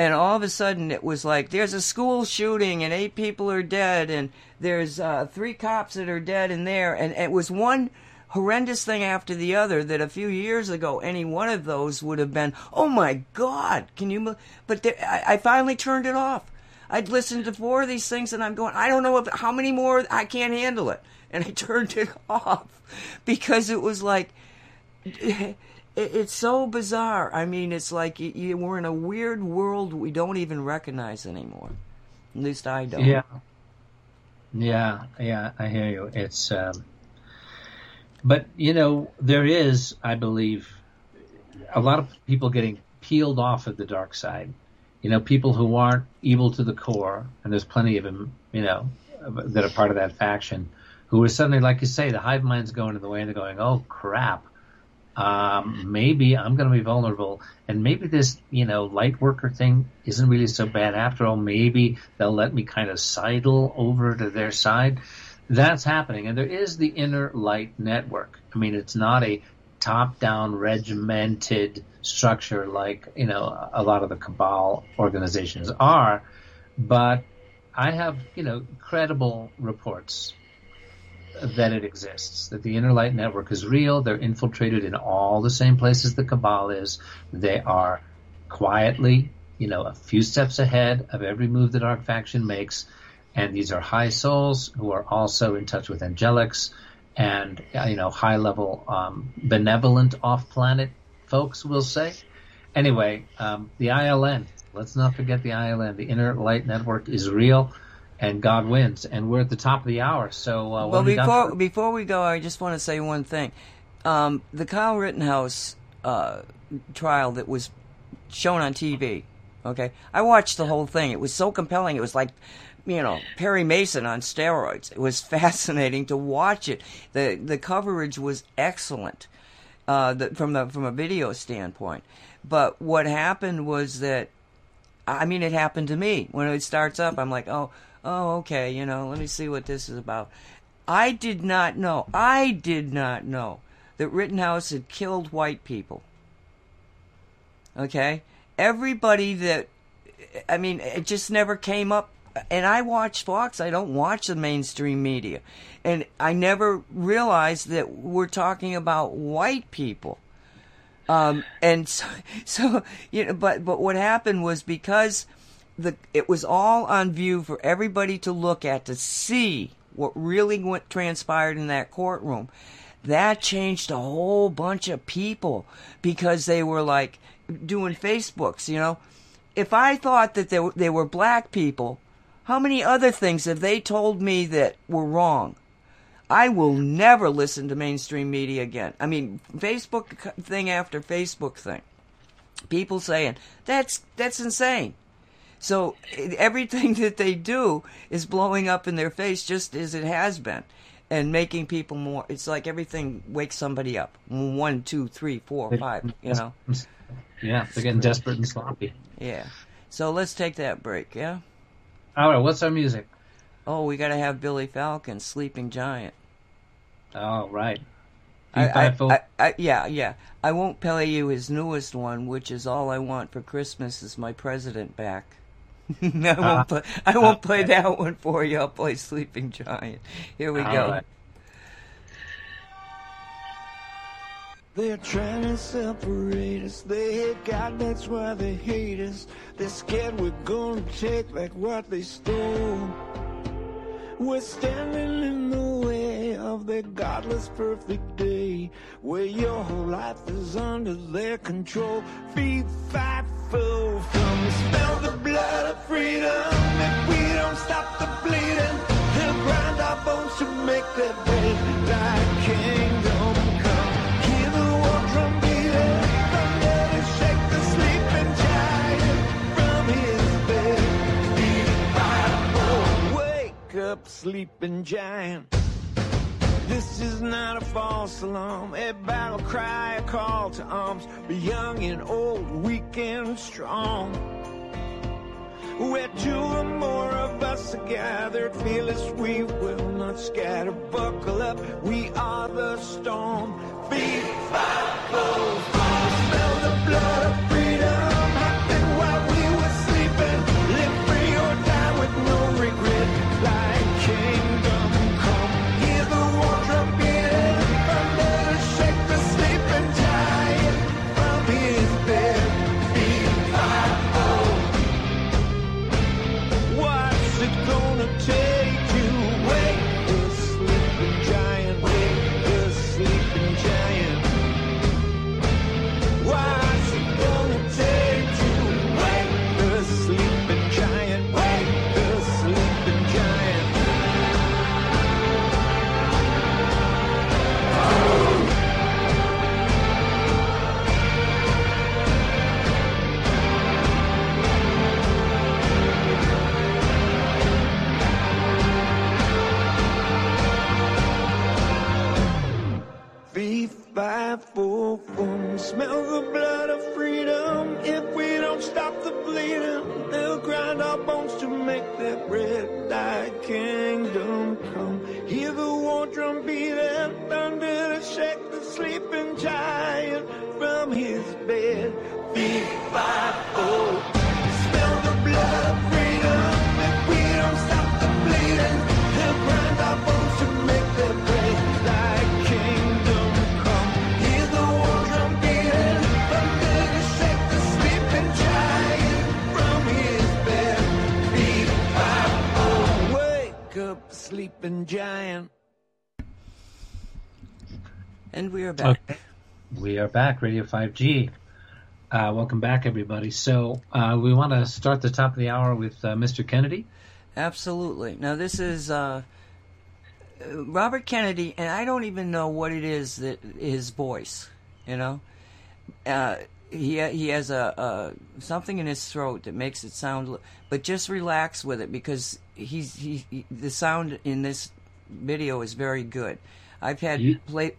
And all of a sudden it was like there's a school shooting and eight people are dead and there's uh, three cops that are dead in there and it was one horrendous thing after the other that a few years ago any one of those would have been oh my god can you but there, I, I finally turned it off I'd listened to four of these things and I'm going, I don't know if, how many more, I can't handle it. And I [laughs] turned it off because it was like, [laughs] it, it's so bizarre. I mean, it's like you, you, we're in a weird world we don't even recognize anymore. At least I don't. Yeah. Yeah, yeah, I hear you. It's, um, but you know, there is, I believe, a lot of people getting peeled off of the dark side you know, people who aren't evil to the core, and there's plenty of them, you know, that are part of that faction, who are suddenly, like you say, the hive mind's going in the way, and they're going, oh crap, um, maybe I'm going to be vulnerable, and maybe this, you know, light worker thing isn't really so bad after all. Maybe they'll let me kind of sidle over to their side. That's happening, and there is the inner light network. I mean, it's not a top-down regimented structure like you know a lot of the cabal organizations are but i have you know credible reports that it exists that the inner light network is real they're infiltrated in all the same places the cabal is they are quietly you know a few steps ahead of every move the dark faction makes and these are high souls who are also in touch with angelics and you know high level um, benevolent off planet folks will say. Anyway, um, the ILN. Let's not forget the ILN. The Inner Light Network is real, and God wins. And we're at the top of the hour. So, uh, well, before we before we go, I just want to say one thing. Um, the Kyle Rittenhouse uh, trial that was shown on TV. Okay, I watched the whole thing. It was so compelling. It was like, you know, Perry Mason on steroids. It was [laughs] fascinating to watch it. the The coverage was excellent uh, the, from the from a video standpoint. But what happened was that, I mean, it happened to me when it starts up. I'm like, oh, oh, okay, you know, let me see what this is about. I did not know. I did not know that Rittenhouse had killed white people. Okay? Everybody that, I mean, it just never came up. And I watch Fox, I don't watch the mainstream media. And I never realized that we're talking about white people. Um, and so, [laughs] so, you know, but, but what happened was because the, it was all on view for everybody to look at to see what really went transpired in that courtroom that changed a whole bunch of people because they were like doing Facebooks, you know. If I thought that they were, they were black people, how many other things have they told me that were wrong? I will never listen to mainstream media again. I mean, Facebook thing after Facebook thing. People saying, that's, that's insane. So eh, everything [laughs] that they do is blowing up in their face just as it has been and making people more. It's like everything wakes somebody up. One, two, three, four, five. You know. Yeah, they're getting desperate and sloppy. Yeah. So let's take that break. Yeah. All right. What's our music? Oh, we got to have Billy Falcon, Sleeping Giant. Oh, right. I, I, I, I, yeah, yeah. I won't play you his newest one, which is all I want for Christmas is my president back. [laughs] I won't uh, play. I won't uh, play that one for you. I'll play Sleeping Giant. Here we go. Right. They're trying to separate us. They hate God, that's why they hate us. They're scared we're gonna take back what they stole. We're standing in the way of their godless perfect day, where your whole life is under their control. Feed, fight, fool, from smell the blood of freedom. If we don't stop the bleeding, they'll grind our bones to make their bed. Thy kingdom come. Hear the war drum beating, thunder to shake the sleeping giant from his bed. Wake up, sleeping giant. This is not a false alarm, a battle cry, a call to arms. Be young and old, weak and strong. Where two or more of us are gathered, fearless, we will not scatter. Buckle up, we are the storm. Feet, five, smell the blood of freedom. Are back, Radio 5G. Uh, welcome back, everybody. So uh, we want to start the top of the hour with uh, Mr. Kennedy. Absolutely. Now this is uh, Robert Kennedy, and I don't even know what it is that his voice. You know, uh, he he has a, a something in his throat that makes it sound. But just relax with it because he's he, he the sound in this video is very good. I've had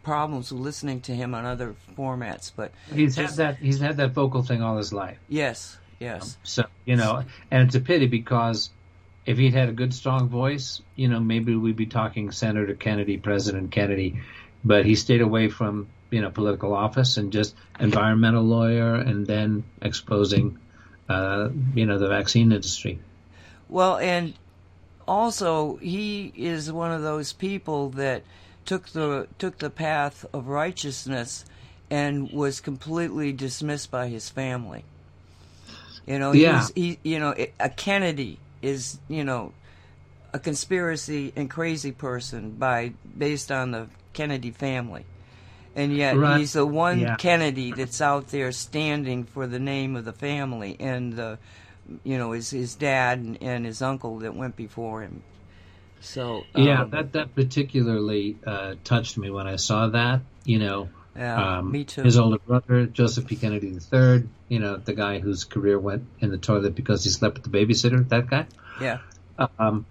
problems with listening to him on other formats, but He's just- had that. He's had that vocal thing all his life. yes, yes, So you know, and it's a pity because if he'd had a good, strong voice, you know, maybe we'd be talking Senator Kennedy, President Kennedy. But he stayed away from you know political office and just environmental lawyer, and then exposing, uh, you know, the vaccine industry. Well, and also he is one of those people that took the took the path of righteousness and was completely dismissed by his family. You know, Yeah. he you know a Kennedy is you know a conspiracy and crazy person by based on the Kennedy family. And yet Right. he's the one Yeah. Kennedy that's out there standing for the name of the family and the you know his his dad and, and his uncle that went before him. So Yeah, um, that that particularly uh, touched me when I saw that. You know, yeah, um, me too. His older brother, Joseph P. Kennedy III. You know, the guy whose career went in the toilet because he slept with the babysitter. That guy. yeah, Um,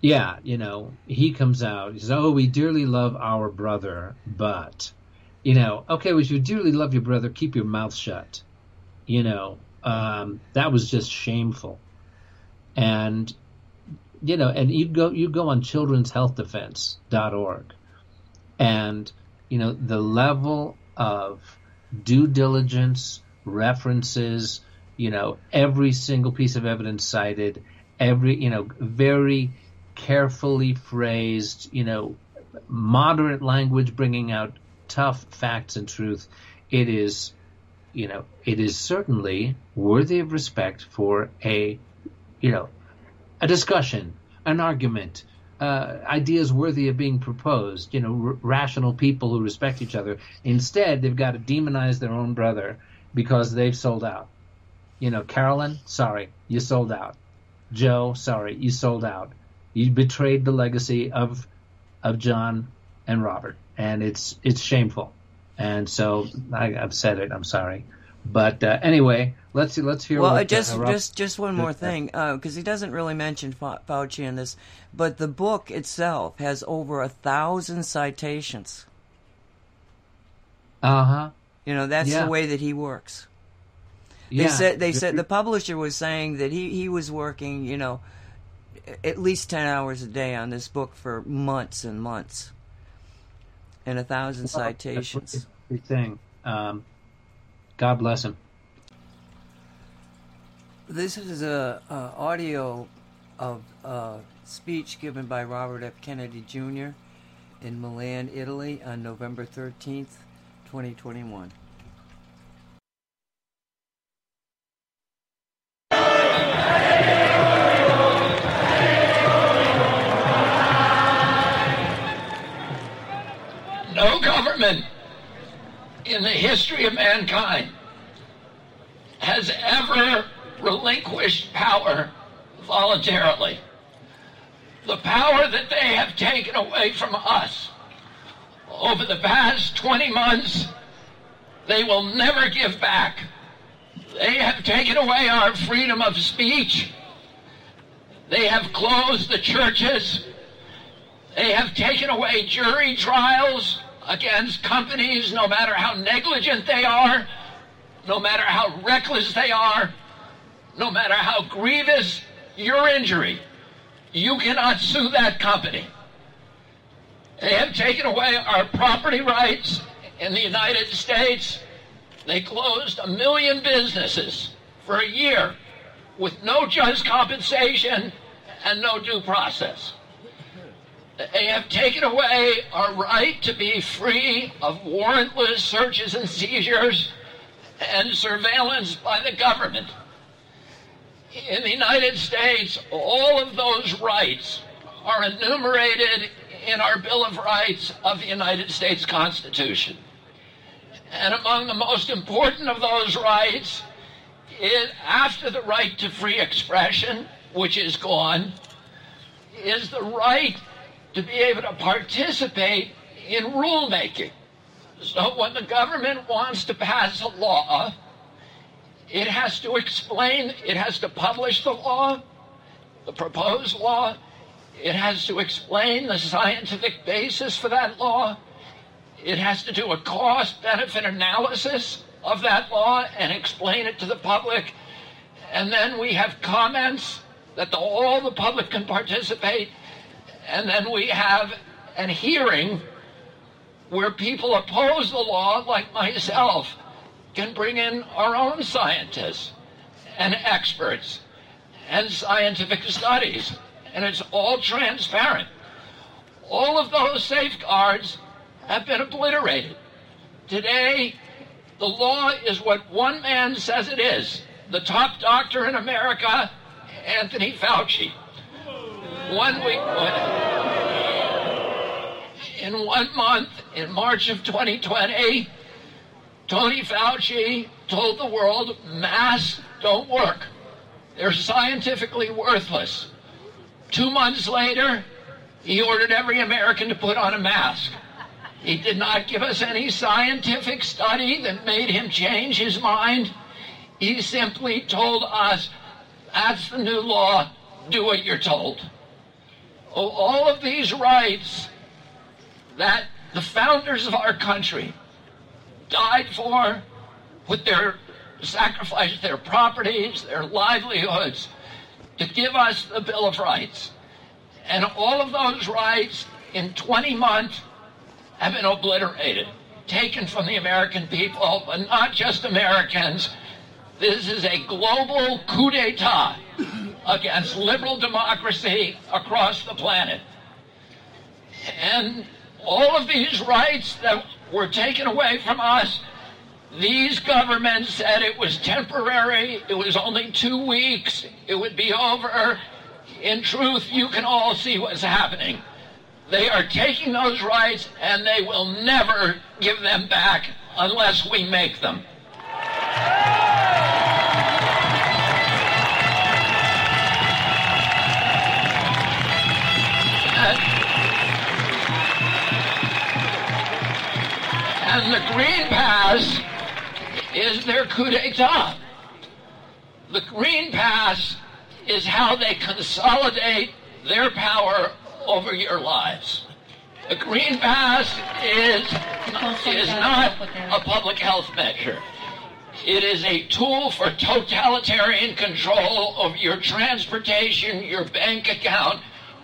yeah, you know, he comes out. He says, "Oh, we dearly love our brother, but, you know, okay, well, if you dearly love your brother, keep your mouth shut." You know, um, that was just shameful, and you know, and you go you go on children'shealthdefense.org, and you know the level of due diligence, references, you know, every single piece of evidence cited, every, you know, very carefully phrased, you know, moderate language bringing out tough facts and truth. It is, you know, it is certainly worthy of respect for a, you know, a discussion, an argument, uh, ideas worthy of being proposed, you know, r- rational people who respect each other. Instead, they've got to demonize their own brother because they've sold out. You know, Carolyn, sorry, you sold out. Joe, sorry, you sold out. You betrayed the legacy of of John and Robert, and it's it's shameful. And so I, I've said it. I'm sorry, but uh, anyway, let's see, let's hear. Well, what, uh, just uh, just just one more thing, because he doesn't really mention Fa- Fauci in this, but the book itself has over a thousand citations. Uh huh. You know, that's Yeah. the way that he works. They Yeah. said they said the publisher was saying that he he was working, you know, at least ten hours a day on this book for months and months, and a thousand citations. That's thing. Um, God bless him. This is a, a audio of a speech given by Robert F. Kennedy Jr. in Milan, Italy, on November thirteenth, twenty twenty one. No government in the history of mankind has ever relinquished power voluntarily. The power that they have taken away from us over the past 20 months, they will never give back. They have taken away our freedom of speech. They have closed the churches. They have taken away jury trials against companies, no matter how negligent they are, no matter how reckless they are, no matter how grievous your injury. You cannot sue that company. They have taken away our property rights in the United States. They closed a million businesses for a year with no just compensation and no due process. They have taken away our right to be free of warrantless searches and seizures and surveillance by the government. In the United States, all of those rights are enumerated in our Bill of Rights of the United States Constitution. And among the most important of those rights after the right to free expression, which is gone, is the right to be able to participate in rulemaking. So when the government wants to pass a law, It has to explain, it has to publish the law, the proposed law. It has to explain the scientific basis for that law. It has to do a cost benefit analysis of that law and explain it to the public. And then we have comments that the, all the public can participate. And then we have an hearing where people oppose the law, like myself, can bring in our own scientists and experts and scientific studies. And it's all transparent. All of those safeguards have been obliterated. Today, the law is what one man says it is the top doctor in America, Anthony Fauci. One week. In one month, in March of 2020, Tony Fauci told the world masks don't work. They're scientifically worthless. Two months later, he ordered every American to put on a mask. He did not give us any scientific study that made him change his mind. He simply told us, that's the new law, do what you're told. Oh, all of these rights that the founders of our country died for, with their sacrificed their properties, their livelihoods, to give us the Bill of Rights. And all of those rights in 20 months have been obliterated, taken from the American people, but not just Americans. This is a global coup d'etat against liberal democracy across the planet. And all of these rights that were taken away from us, these governments said it was temporary, it was only two weeks, it would be over. In truth, you can all see what's happening. They are taking those rights and they will never give them back unless we make them. And the Green Pass is their coup d'etat. The Green Pass is how they consolidate their power over your lives. The Green Pass is, is not a public health measure. It is a tool for totalitarian control of your transportation, your bank account,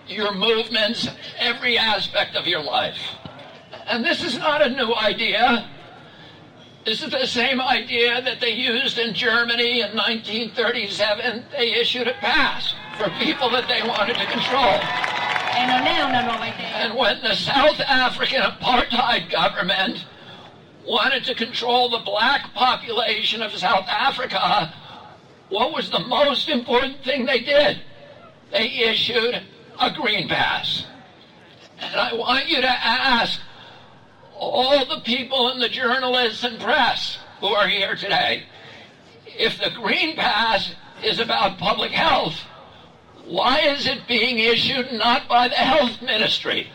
your movements, every aspect of your life. And this is not a new idea. This is the same idea that they used in Germany in 1937. They issued a pass for people that they wanted to control. And when the South African apartheid government wanted to control the black population of South Africa, what was the most important thing they did? They issued a green pass. And I want you to ask all the people and the journalists and press who are here today, if the Green Pass is about public health, why is it being issued not by the health ministry?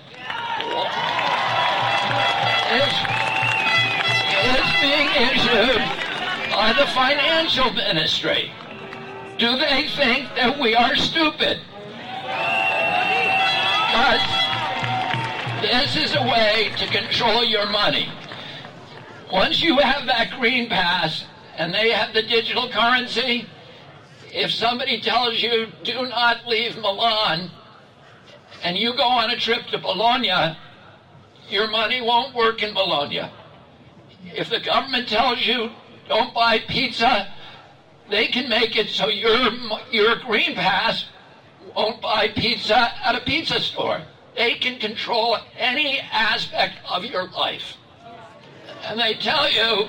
It's, it's being issued by the financial ministry. Do they think that we are stupid? Because this is a way to control your money. Once you have that green pass and they have the digital currency, if somebody tells you do not leave Milan and you go on a trip to Bologna, your money won't work in Bologna. If the government tells you don't buy pizza, they can make it so your your green pass won't buy pizza at a pizza store. They can control any aspect of your life. And they tell you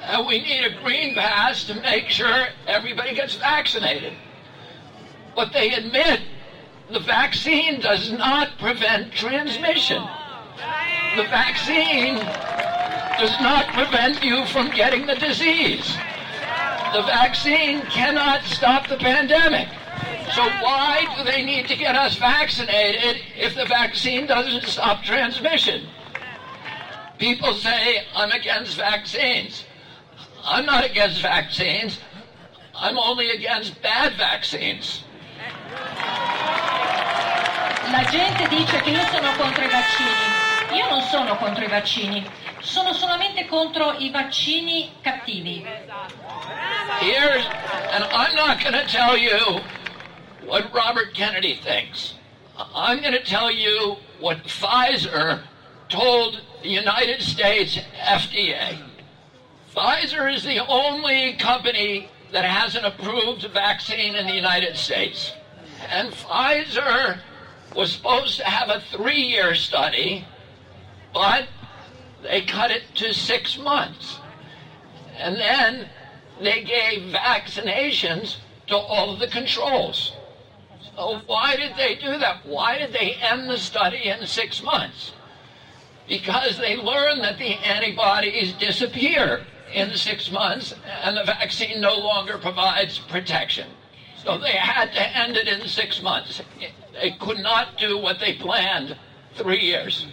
that we need a green pass to make sure everybody gets vaccinated. But they admit the vaccine does not prevent transmission. The vaccine does not prevent you from getting the disease. The vaccine cannot stop the pandemic. So why do they need to get us vaccinated if the vaccine doesn't stop transmission? People say, I'm against vaccines. I'm not against vaccines. I'm only against bad vaccines. La gente dice che io sono contro i vaccini. Io non sono contro i vaccini, sono solamente contro i vaccini cattivi. Here's, and I'm not going to tell you what Robert Kennedy thinks. I'm going to tell you what Pfizer told the United States FDA. Pfizer is the only company that has an approved a vaccine in the United States. And Pfizer was supposed to have a three year study, but they cut it to six months. And then they gave vaccinations to all of the controls. So why did they do that? Why did they end the study in six months? Because they learned that the antibodies disappear in six months and the vaccine no longer provides protection. So they had to end it in six months. They could not do what they planned three years.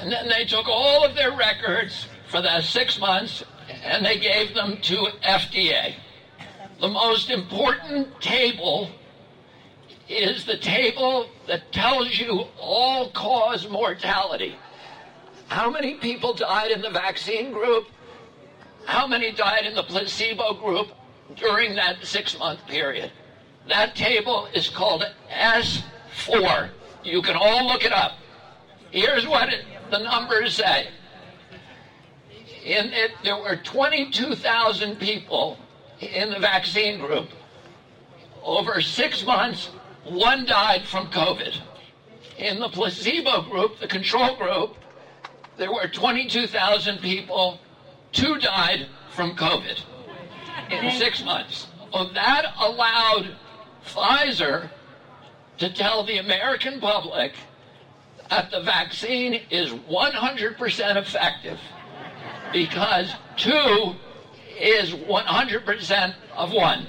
And then they took all of their records for that six months and they gave them to FDA. The most important table is the table that tells you all cause mortality. How many people died in the vaccine group? How many died in the placebo group during that six month period? That table is called S4. You can all look it up. Here's what it, the numbers say. In it, there were 22,000 people in the vaccine group. Over six months, one died from COVID. In the placebo group, the control group, there were 22,000 people. Two died from COVID in six months. Well, that allowed Pfizer to tell the American public that the vaccine is 100% effective because two is 100% of one.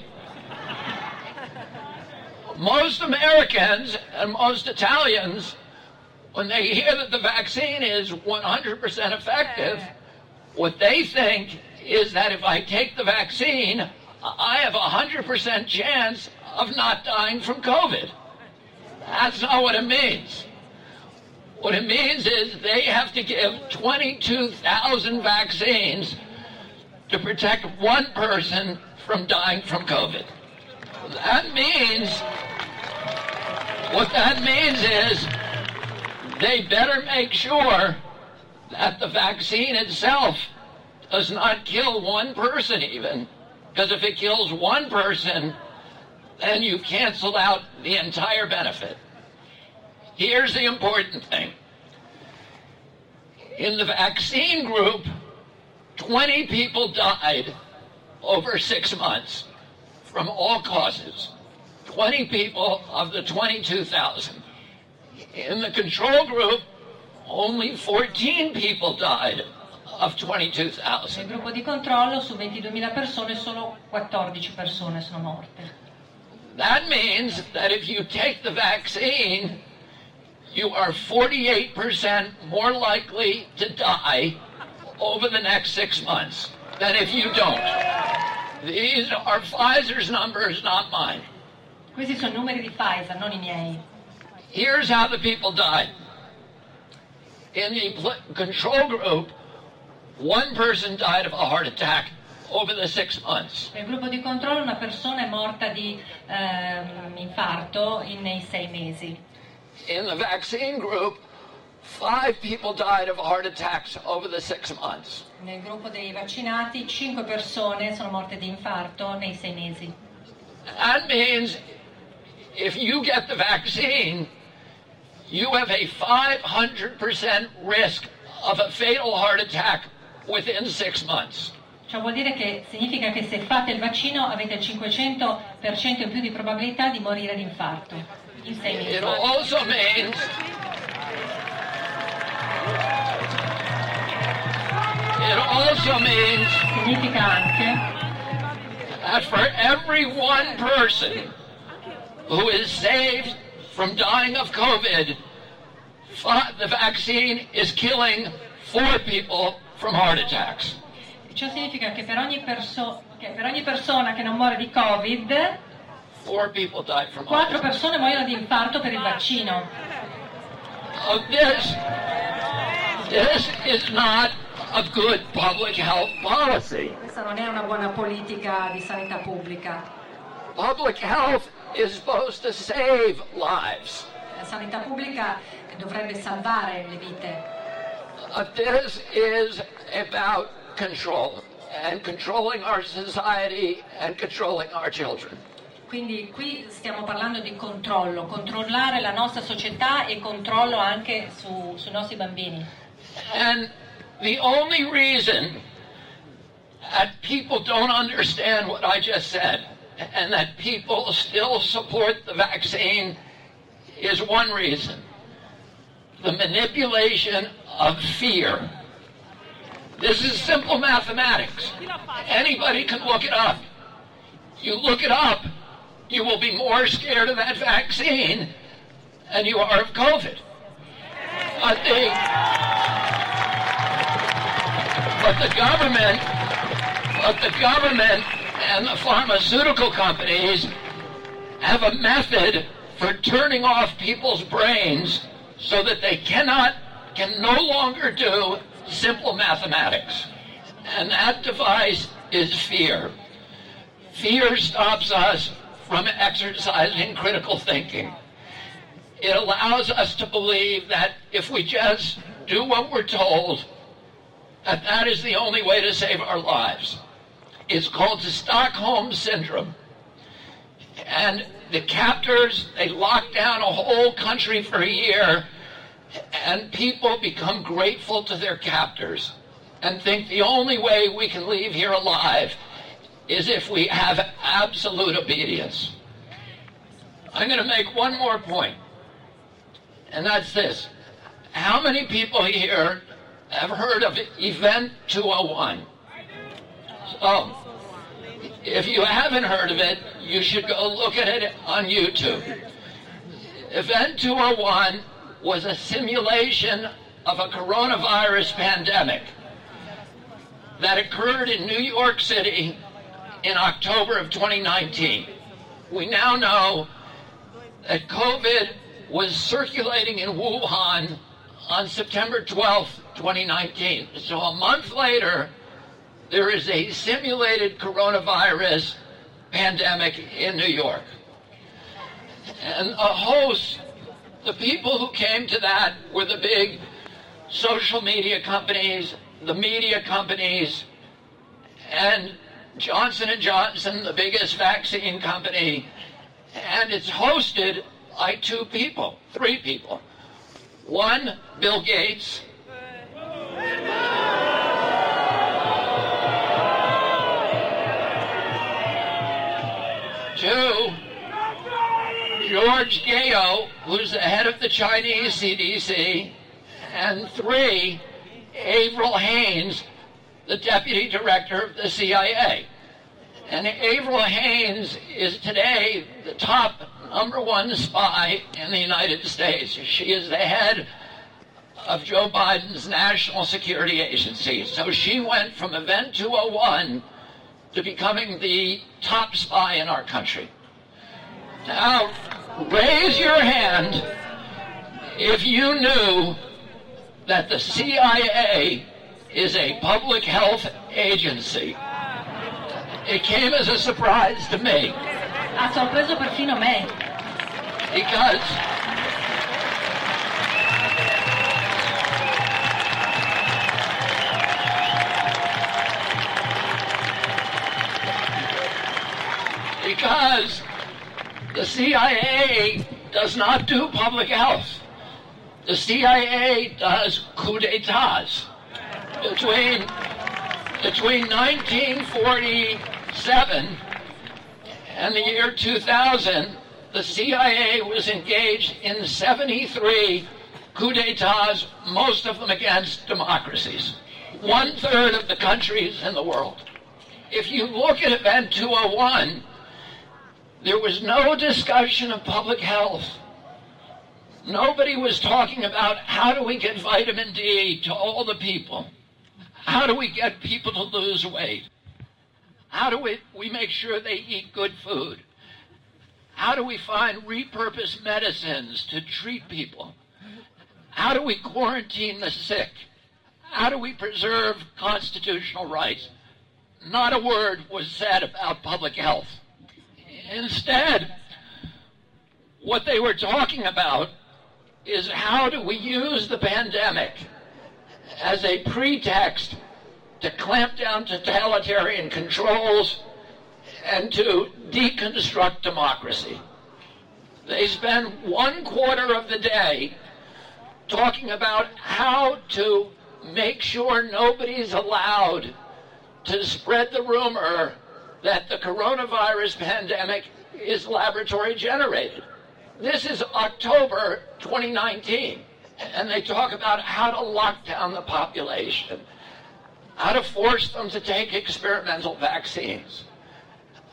Most Americans and most Italians, when they hear that the vaccine is 100% effective, what they think is that if I take the vaccine, I have a 100% chance of not dying from COVID. That's not what it means. What it means is they have to give 22,000 vaccines to protect one person from dying from COVID. That means, what that means is they better make sure that the vaccine itself does not kill one person even. Because if it kills one person, then you cancel out the entire benefit. Here's the important thing. In the vaccine group, 20 people died over six months from all causes. 20 people of the 22,000. In the control group, only 14 people died of 22,000. Nel gruppo di controllo su 22.000 persone solo 14 persone sono morte. That means that if you take the vaccine, you are 48% more likely to die over the next six months than if you don't. These are Pfizer's numbers, not mine. Questi sono numeri di Pfizer, non i miei. Here's how the people died. In the control group, one person died of a heart attack over the six months. Nel gruppo di controllo una persona è morta di ehm, infarto in- nei sei mesi. In the vaccine group, five people died of heart attacks over the six months. Nel gruppo dei vaccinati 5 persone sono morte di infarto nei sei mesi. That means if you get the vaccine, you have a 500% risk of a fatal heart attack within six months. Ciò vuol dire che significa che se fate il vaccino avete il 500% in più di probabilità di morire di infarto in sei mesi. It also means it also means that for every one person who is saved from dying of COVID, the vaccine is killing four people from heart attacks. Ciò significa che per ogni, perso- che per ogni persona che non muore di Covid, four people die from quattro persone muoiono di infarto per il vaccino. Of this, this is not a good public health policy. Questa non è una buona politica di sanità pubblica. Public health is supposed to save lives. La sanità pubblica dovrebbe salvare le vite. Uh, this is about control and controlling our society and controlling our children. Quindi qui stiamo parlando di controllo, controllare la nostra società e controllo anche su- sui nostri bambini. And the only reason that people don't understand what I just said and that people still support the vaccine is one reason the manipulation of fear. This is simple mathematics. Anybody can look it up. You look it up, you will be more scared of that vaccine than you are of COVID. But the, but the government, but the government and the pharmaceutical companies have a method for turning off people's brains so that they cannot, can no longer do simple mathematics. And that device is fear. Fear stops us from exercising critical thinking. It allows us to believe that if we just do what we're told, that that is the only way to save our lives. It's called the Stockholm Syndrome. And the captors, they lock down a whole country for a year, and people become grateful to their captors and think the only way we can leave here alive is if we have absolute obedience. I'm going to make one more point, and that's this. How many people here have heard of Event 201? So, if you haven't heard of it, you should go look at it on YouTube. Event 201 was a simulation of a coronavirus pandemic that occurred in New York City in October of 2019. We now know that COVID was circulating in Wuhan on September 12th, 2019. So a month later, there is a simulated coronavirus pandemic in New York. And a host, the people who came to that were the big social media companies, the media companies, and Johnson & Johnson, the biggest vaccine company, and it's hosted by two people, three people. One, Bill Gates. Two, George Gao, who's the head of the Chinese CDC. And three, Avril Haines, the deputy director of the CIA. And Avril Haines is today the top number one spy in the United States. She is the head of Joe Biden's National Security Agency. So she went from Event 201 to becoming the top spy in our country. Now, raise your hand if you knew that the CIA is a public health agency. It came as a surprise to me Ha sorpreso perfino me. because because the CIA does not do public health. The CIA does coup d'etats. Between, between 1947 and the year 2000, the CIA was engaged in 73 coups d'etats, most of them against democracies. One third of the countries in the world. If you look at Event 201, there was no discussion of public health. Nobody was talking about how do we get vitamin D to all the people? How do we get people to lose weight? How do we, we make sure they eat good food? How do we find repurposed medicines to treat people? How do we quarantine the sick? How do we preserve constitutional rights? Not a word was said about public health. Instead, what they were talking about is how do we use the pandemic as a pretext to clamp down totalitarian controls and to deconstruct democracy. They spend one quarter of the day talking about how to make sure nobody's allowed to spread the rumor that the coronavirus pandemic is laboratory generated. This is October 2019, and they talk about how to lock down the population, how to force them to take experimental vaccines,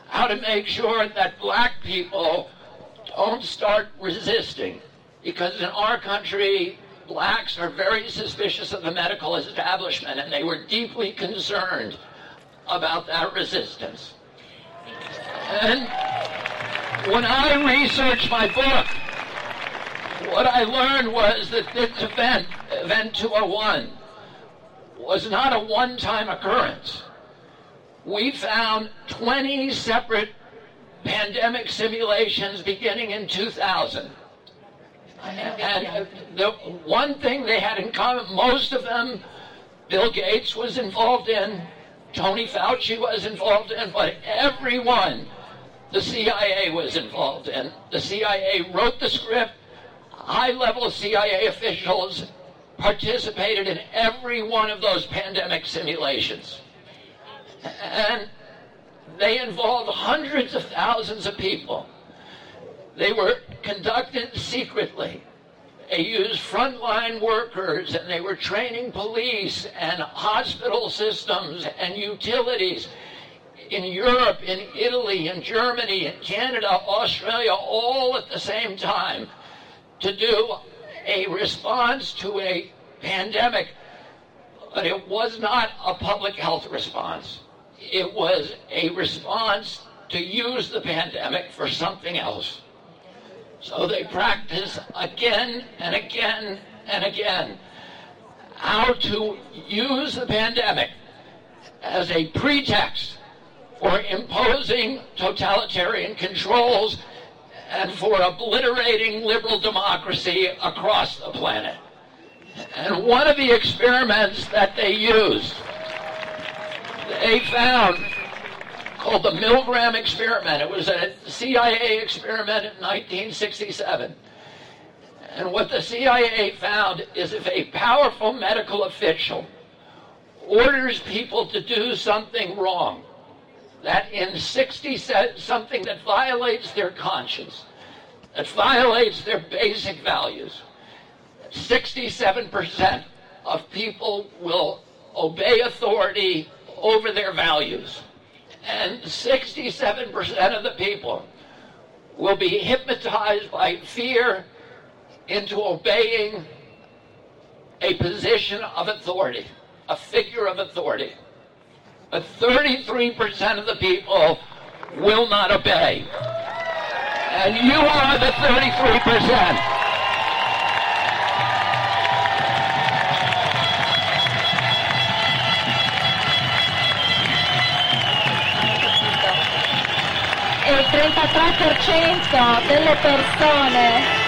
how to make sure that black people don't start resisting. Because in our country, blacks are very suspicious of the medical establishment, and they were deeply concerned about that resistance. And when I researched my book, what I learned was that this event, Event 201, was not a one time occurrence. We found 20 separate pandemic simulations beginning in 2000. And the one thing they had in common, most of them, Bill Gates was involved in, Tony Fauci was involved in, but everyone the CIA was involved in. The CIA wrote the script. High level CIA officials participated in every one of those pandemic simulations. And they involved hundreds of thousands of people. They were conducted secretly. They used frontline workers and they were training police and hospital systems and utilities in Europe, in Italy, in Germany, in Canada, Australia, all at the same time to do a response to a pandemic. But it was not a public health response. It was a response to use the pandemic for something else. So they practice again and again and again how to use the pandemic as a pretext for imposing totalitarian controls and for obliterating liberal democracy across the planet. And one of the experiments that they used, they found called the Milgram experiment. It was a CIA experiment in 1967. And what the CIA found is if a powerful medical official orders people to do something wrong, that in 60 something that violates their conscience, that violates their basic values, 67% of people will obey authority over their values. And 67% of the people will be hypnotized by fear into obeying a position of authority, a figure of authority. But 33% of the people will not obey. And you are the 33%. E il 33% delle persone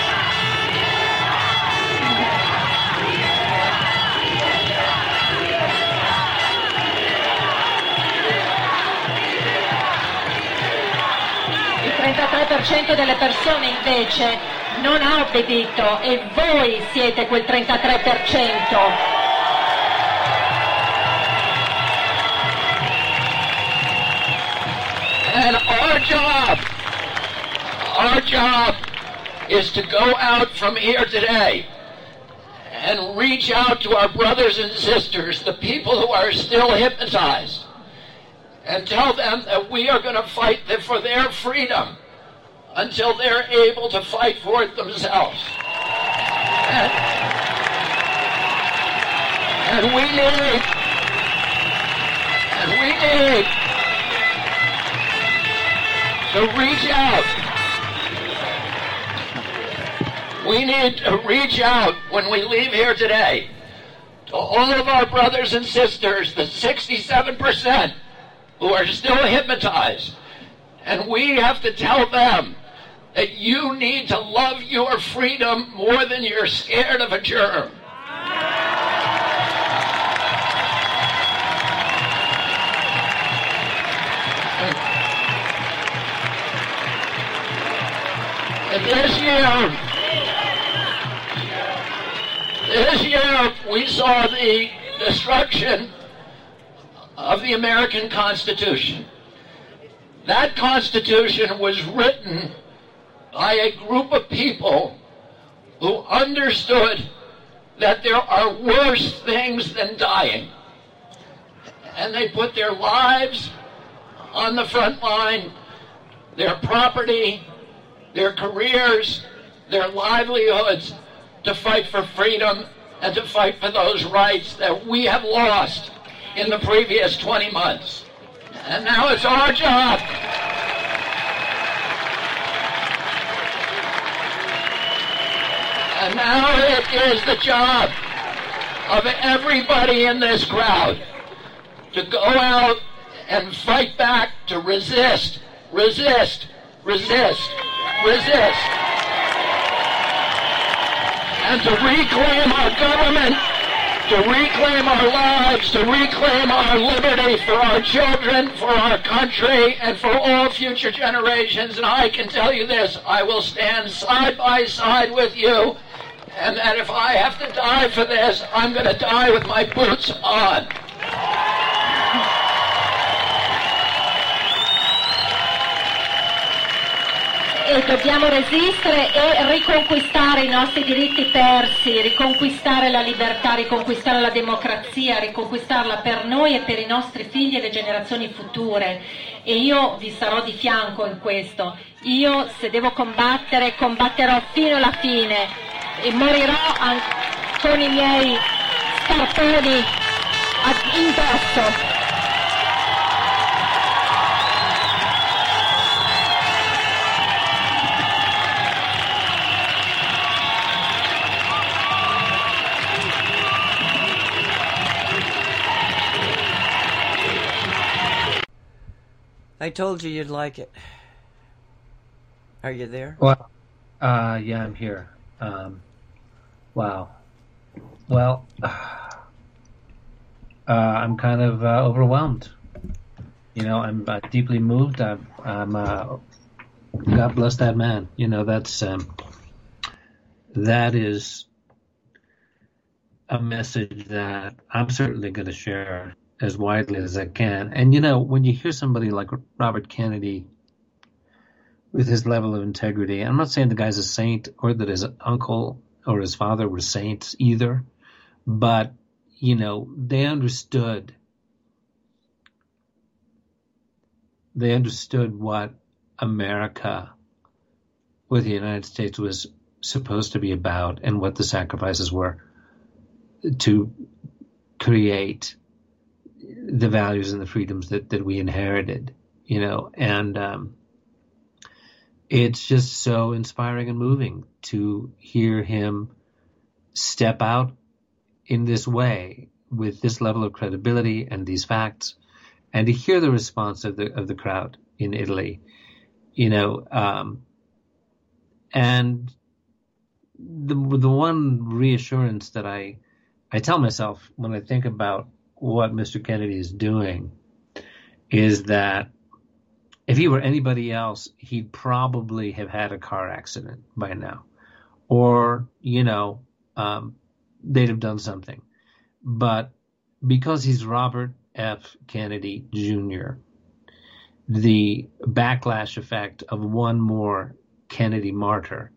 33% delle persone invece non ha obbedito e voi siete quel 33%. And our job, our job is to go out from here today and reach out to our brothers and sisters, the people who are still hypnotized, and tell them that we are going to fight for their freedom until they're able to fight for it themselves. And, and we need we need to reach out. We need to reach out when we leave here today to all of our brothers and sisters, the 67% who are still hypnotized. And we have to tell them that you need to love your freedom more than you're scared of a germ. And this year, this year we saw the destruction of the American Constitution. That Constitution was written by a group of people who understood that there are worse things than dying. And they put their lives on the front line, their property, their careers, their livelihoods to fight for freedom and to fight for those rights that we have lost in the previous 20 months. And now it's our job. And now it is the job of everybody in this crowd to go out and fight back, to resist, resist, resist, resist, and to reclaim our government to reclaim our lives, to reclaim our liberty for our children, for our country, and for all future generations. And I can tell you this I will stand side by side with you, and that if I have to die for this, I'm going to die with my boots on. E dobbiamo resistere e riconquistare i nostri diritti persi, riconquistare la libertà, riconquistare la democrazia, riconquistarla per noi e per i nostri figli e le generazioni future. E io vi sarò di fianco in questo. Io se devo combattere, combatterò fino alla fine e morirò con i miei scarponi indosso. I told you you'd like it. Are you there? Well, uh, yeah, I'm here. Um, wow. Well, [sighs] uh, I'm kind of uh, overwhelmed. You know, I'm uh, deeply moved. I'm, I'm uh, God bless that man. You know, that's um, that is a message that I'm certainly going to share as widely as I can. And you know, when you hear somebody like Robert Kennedy with his level of integrity, I'm not saying the guy's a saint or that his uncle or his father were saints either, but you know, they understood they understood what America what the United States was supposed to be about and what the sacrifices were to create the values and the freedoms that, that we inherited, you know, and um, it's just so inspiring and moving to hear him step out in this way with this level of credibility and these facts, and to hear the response of the of the crowd in Italy, you know, um, and the the one reassurance that I I tell myself when I think about what Mr. Kennedy is doing is that if he were anybody else, he'd probably have had a car accident by now, or you know, um, they'd have done something. But because he's Robert F. Kennedy Jr., the backlash effect of one more Kennedy martyr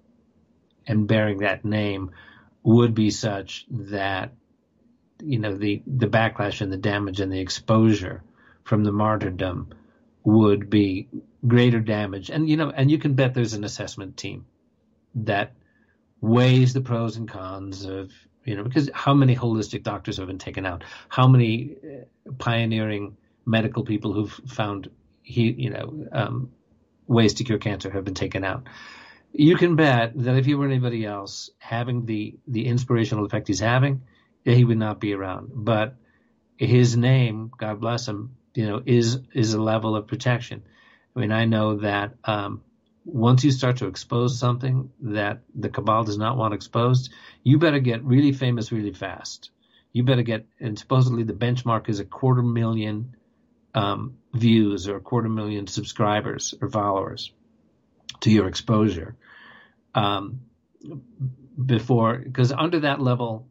and bearing that name would be such that you know the the backlash and the damage and the exposure from the martyrdom would be greater damage and you know and you can bet there's an assessment team that weighs the pros and cons of you know because how many holistic doctors have been taken out how many uh, pioneering medical people who've found he, you know, um, ways to cure cancer have been taken out. You can bet that if he were anybody else having the the inspirational effect he's having, he would not be around. But his name, God bless him, you know, is is a level of protection. I mean, I know that um, once you start to expose something that the cabal does not want exposed, you better get really famous really fast. You better get, and supposedly the benchmark is a quarter million um, views or a quarter million subscribers or followers to your exposure um, before, because under that level,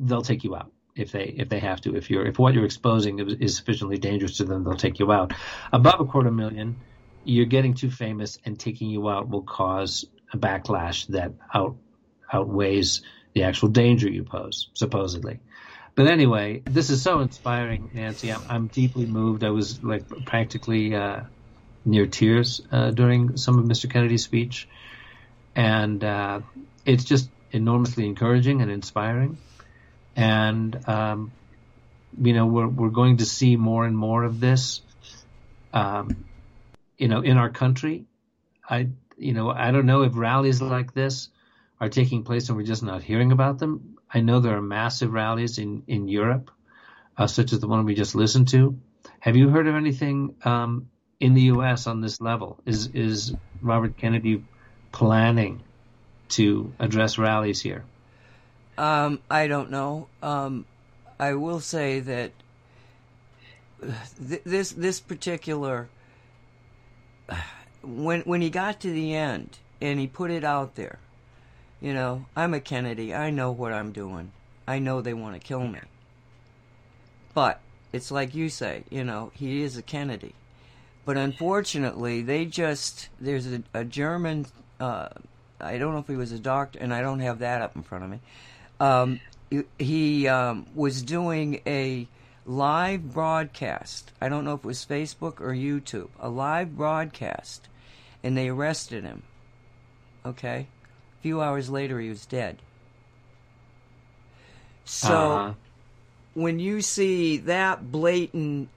they'll take you out if they if they have to. If you're if what you're exposing is sufficiently dangerous to them, they'll take you out. Above a quarter million, you're getting too famous, and taking you out will cause a backlash that out outweighs the actual danger you pose, supposedly. But anyway, this is so inspiring, Nancy. I'm, I'm deeply moved. I was like practically uh, near tears uh, during some of Mr. Kennedy's speech, and uh, it's just enormously encouraging and inspiring. And um, you know, we're we're going to see more and more of this. Um, you know, in our country. I, you know, I don't know if rallies like this are taking place and we're just not hearing about them. I know there are massive rallies in in Europe, uh, such as the one we just listened to. Have you heard of anything um, in the U.S. on this level? Is is Robert Kennedy planning to address rallies here? Um, I don't know. Um, I will say that th- this this particular when when he got to the end and he put it out there, you know, I'm a Kennedy. I know what I'm doing. I know they want to kill me. But it's like you say, you know, he is a Kennedy. But unfortunately, they just there's a, a German. Uh, I don't know if he was a doctor, and I don't have that up in front of me. Um, he um, was doing a live broadcast. I don't know if it was Facebook or YouTube. A live broadcast. And they arrested him. Okay? A few hours later, he was dead. So, uh-huh. when you see that blatant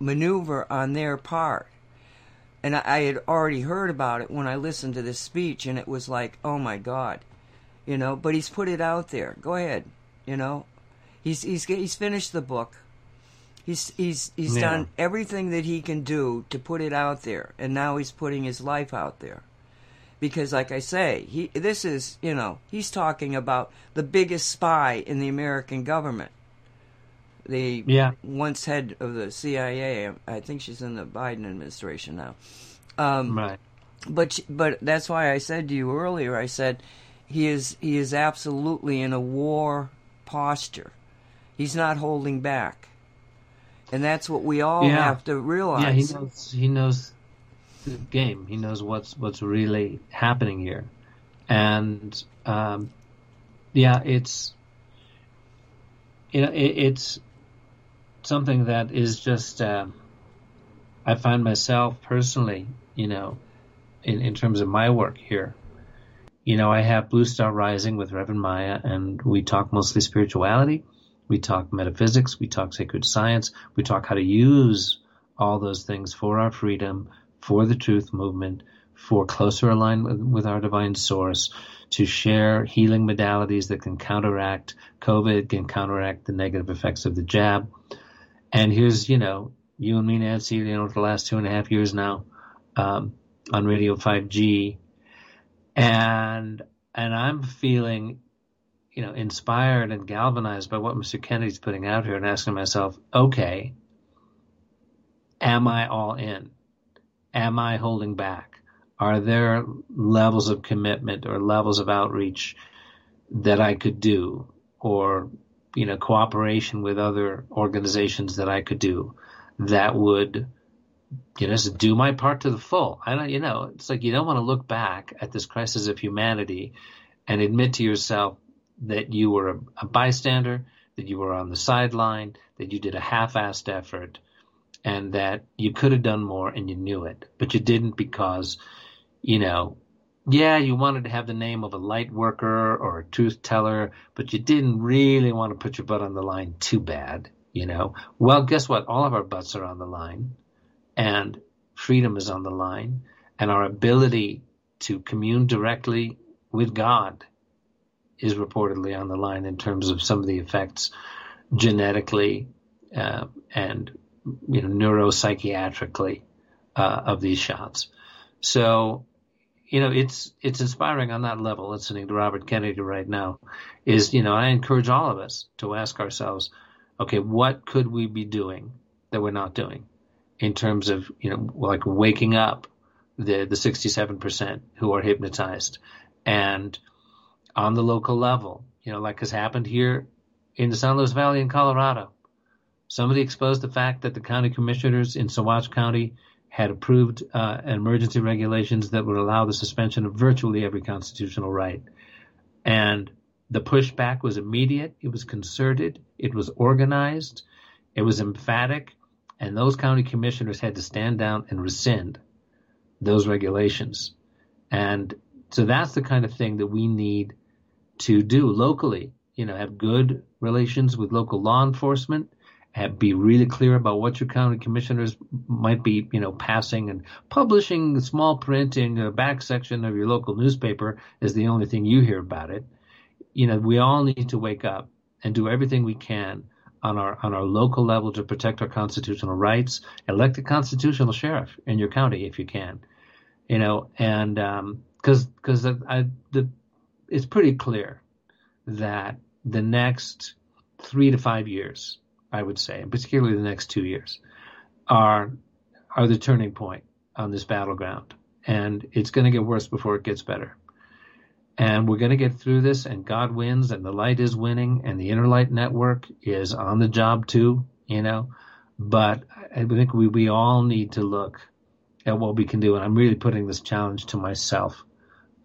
maneuver on their part, and I, I had already heard about it when I listened to this speech, and it was like, oh my God. You know, but he's put it out there. Go ahead. You know, He's he's he's finished the book. He's he's he's yeah. done everything that he can do to put it out there, and now he's putting his life out there. Because, like I say, he this is you know he's talking about the biggest spy in the American government. The yeah. once head of the CIA. I think she's in the Biden administration now. Um, right. But but that's why I said to you earlier. I said he is he is absolutely in a war posture. He's not holding back. And that's what we all yeah. have to realize. Yeah, he knows he knows the game. He knows what's what's really happening here. And um, yeah, it's you know, it, it's something that is just uh, I find myself personally, you know, in, in terms of my work here. You know, I have Blue Star Rising with Reverend Maya, and we talk mostly spirituality. We talk metaphysics, we talk sacred science, we talk how to use all those things for our freedom, for the truth movement, for closer alignment with our divine source, to share healing modalities that can counteract COVID, can counteract the negative effects of the jab. And here's, you know, you and me, Nancy, you know, for the last two and a half years now, um, on Radio 5G. And, and I'm feeling you know, inspired and galvanized by what Mr. Kennedy's putting out here and asking myself, okay, am I all in? Am I holding back? Are there levels of commitment or levels of outreach that I could do or, you know, cooperation with other organizations that I could do that would, you know, just do my part to the full? I don't, you know, it's like you don't want to look back at this crisis of humanity and admit to yourself, that you were a, a bystander, that you were on the sideline, that you did a half-assed effort, and that you could have done more and you knew it, but you didn't because, you know, yeah, you wanted to have the name of a light worker or a truth teller, but you didn't really want to put your butt on the line too bad. You know, well, guess what? All of our butts are on the line, and freedom is on the line, and our ability to commune directly with God is reportedly on the line in terms of some of the effects genetically uh, and you know neuropsychiatrically uh, of these shots. So you know it's it's inspiring on that level. Listening to Robert Kennedy right now is you know I encourage all of us to ask ourselves, okay, what could we be doing that we're not doing in terms of you know like waking up the the 67% who are hypnotized and on the local level, you know, like has happened here in the San Luis Valley in Colorado. Somebody exposed the fact that the county commissioners in Saguache County had approved uh, emergency regulations that would allow the suspension of virtually every constitutional right. And the pushback was immediate, it was concerted, it was organized, it was emphatic, and those county commissioners had to stand down and rescind those regulations. And so that's the kind of thing that we need to do locally. You know, have good relations with local law enforcement, have, be really clear about what your county commissioners might be, you know, passing and publishing small print in the back section of your local newspaper is the only thing you hear about it. You know, we all need to wake up and do everything we can on our on our local level to protect our constitutional rights. Elect a constitutional sheriff in your county if you can, you know, and because um, because the it's pretty clear that the next three to five years, I would say, and particularly the next two years, are are the turning point on this battleground, and it's going to get worse before it gets better. And we're going to get through this, and God wins, and the light is winning, and the inner light network is on the job too, you know. But I think we, we all need to look at what we can do, and I'm really putting this challenge to myself,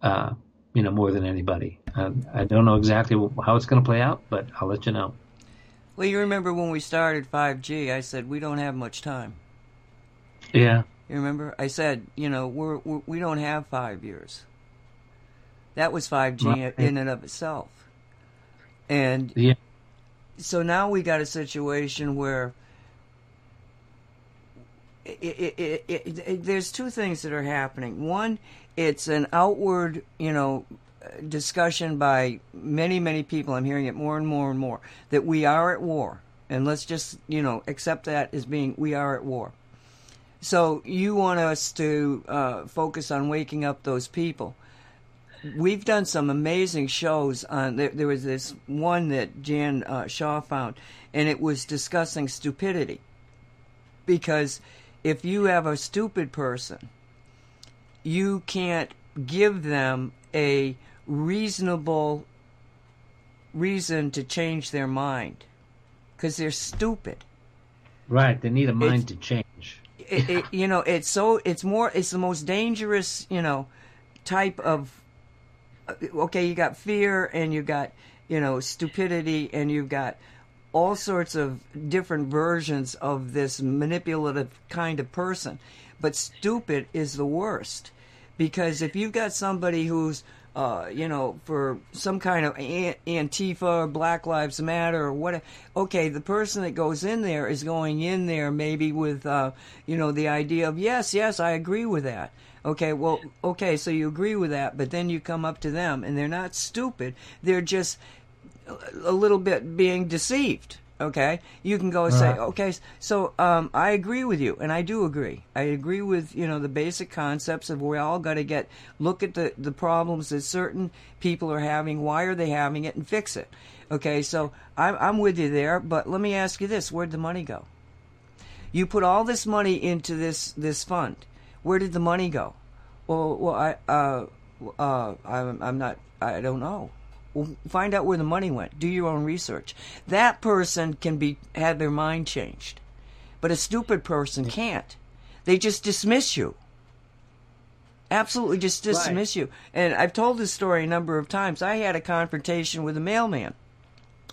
uh, you know, more than anybody. I don't know exactly how it's going to play out, but I'll let you know. Well, you remember when we started 5G, I said we don't have much time. Yeah. You remember? I said, you know, we're, we're we do not have five years. That was 5G right. in and of itself. And yeah. so now we got a situation where it, it, it, there's two things that are happening. One, it's an outward, you know, discussion by many, many people. I'm hearing it more and more and more that we are at war. And let's just, you know, accept that as being we are at war. So you want us to uh, focus on waking up those people we've done some amazing shows on there, there was this one that jan uh, shaw found and it was discussing stupidity. Because if you have a stupid person you can't give them a reasonable reason to change their mind. Because they're stupid. Right they need a mind it's, to change. It, it, you know it's so it's more it's the most dangerous you know type of okay, you got fear and you got, you know, stupidity and you've got all sorts of different versions of this manipulative kind of person. But stupid is the worst because if you've got somebody who's uh, you know, for some kind of Antifa or Black Lives Matter or what. Okay, the person that goes in there is going in there maybe with, uh, you know, the idea of yes, yes, I agree with that. Okay, well, okay, so you agree with that, but then you come up to them and they're not stupid. They're just a little bit being deceived. Okay, you can go and say, okay, so um, I agree with you, and I do agree. I agree with you know the basic concepts of we all got to get look at the the problems that certain people are having. Why are they having it, and fix it. Okay, so I'm I'm with you there, but let me ask you this: Where'd the money go? You put all this money into this this fund where did the money go? Well, well, I, uh, uh, I'm, I'm not, I don't know. Well, find out where the money went. Do your own research. That person can be have their mind changed, but a stupid person can't. They just dismiss you. Absolutely, just dismiss right. you. And I've told this story a number of times. I had a confrontation with a mailman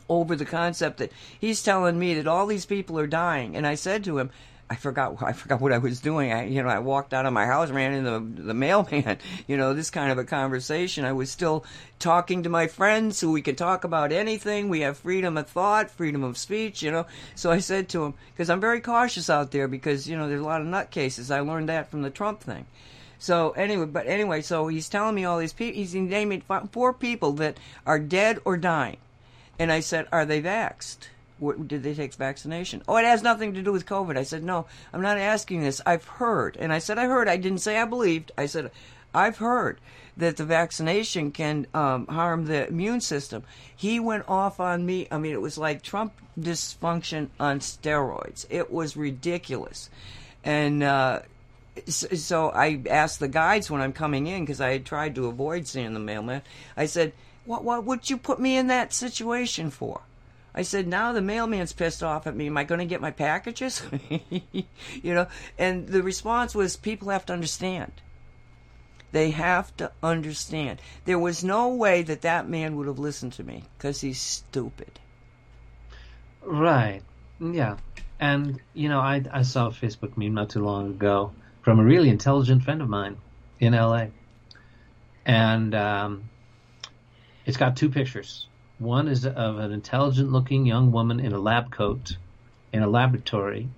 over the concept that he's telling me that all these people are dying, and I said to him, I forgot [laughs] I forgot what I was doing. I you know I walked out of my house, ran into the, the mailman. [laughs] You know this kind of a conversation. I was still talking to my friends, who we can talk about anything. We have freedom of thought, freedom of speech. You know, so I said to him because I'm very cautious out there because you know there's a lot of nutcases. I learned that from the Trump thing. So anyway, but anyway, so he's telling me all these people. He's naming four people that are dead or dying, and I said, "Are they vaxxed?" Did they take vaccination? Oh, it has nothing to do with COVID. I said, no, I'm not asking this. I've heard. And I said, I heard. I didn't say I believed. I said, I've heard that the vaccination can um, harm the immune system. He went off on me. I mean, it was like Trump dysfunction on steroids. It was ridiculous. And, uh, so I asked the guides when I'm coming in because I had tried to avoid seeing the mailman. I said, "What? What would you put me in that situation for?" I said, now the mailman's pissed off at me. Am I going to get my packages? [laughs] you know, and the response was, people have to understand. They have to understand. There was no way that that man would have listened to me because he's stupid. Right. Yeah. And, you know, I, I saw a Facebook meme not too long ago from a really intelligent friend of mine in LA. And um, it's got two pictures one is of an intelligent looking young woman in a lab coat in a laboratory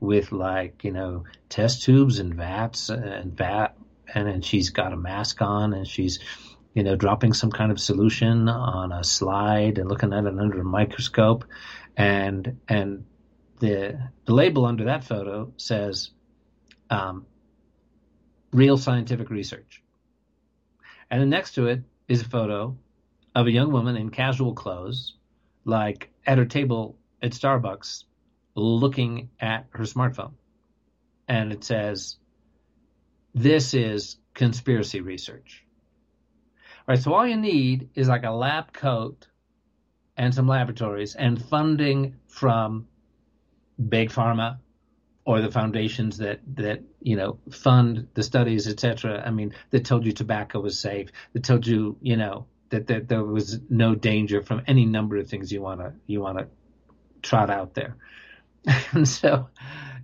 with like, you know, test tubes and vats and vat and then she's got a mask on and she's you know, dropping some kind of solution on a slide and looking at it under a microscope, and and the the label under that photo says, um, "Real scientific research," and then next to it is a photo of a young woman in casual clothes, like at her table at Starbucks, looking at her smartphone. And it says, This is conspiracy research. All right, so all you need is like a lab coat and some laboratories and funding from big pharma or the foundations that that you know fund the studies etc i mean that told you tobacco was safe that told you you know that, that there was no danger from any number of things you want to you want to trot out there. [laughs] And so,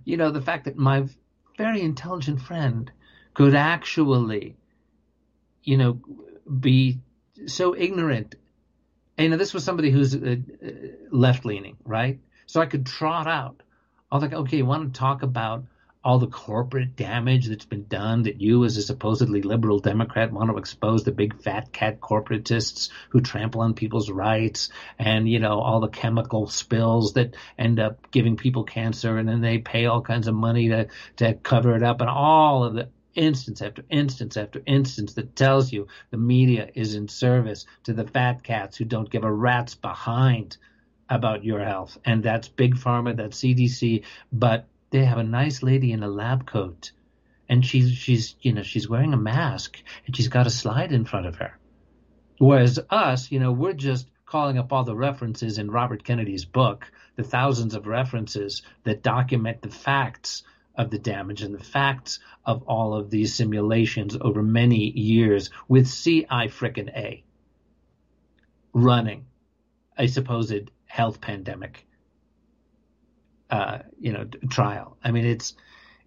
you know, the fact that my very intelligent friend could actually, you know, be so ignorant. And, you know, this was somebody who's uh, uh left leaning, right? So I could trot out. I was like, okay, you want to talk about all the corporate damage that's been done that you as a supposedly liberal democrat want to expose the big fat cat corporatists who trample on people's rights and you know all the chemical spills that end up giving people cancer and then they pay all kinds of money to to cover it up and all of the instance after instance after instance that tells you the media is in service to the fat cats who don't give a rat's behind about your health. And that's big pharma that's cdc but they have a nice lady in a lab coat and she's she's you know she's wearing a mask and she's got a slide in front of her. Whereas us you know we're just calling up all the references in robert kennedy's book the thousands of references that document the facts of the damage and the facts of all of these simulations over many years with ci frickin' a. Running a supposed health pandemic uh, you know, trial. I mean, it's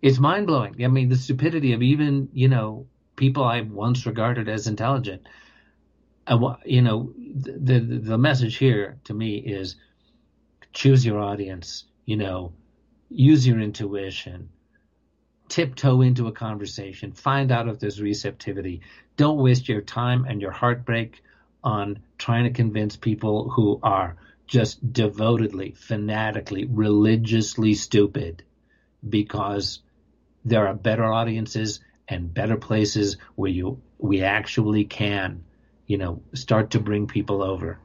it's mind blowing. I mean, the stupidity of even you know people I once regarded as intelligent. I, you know, the, the the message here to me is choose your audience. You know, use your intuition. Tiptoe into a conversation. Find out if there's receptivity. Don't waste your time and your heartbreak on trying to convince people who are just devotedly, fanatically, religiously stupid because there are better audiences and better places where you we actually can, you know, start to bring people over.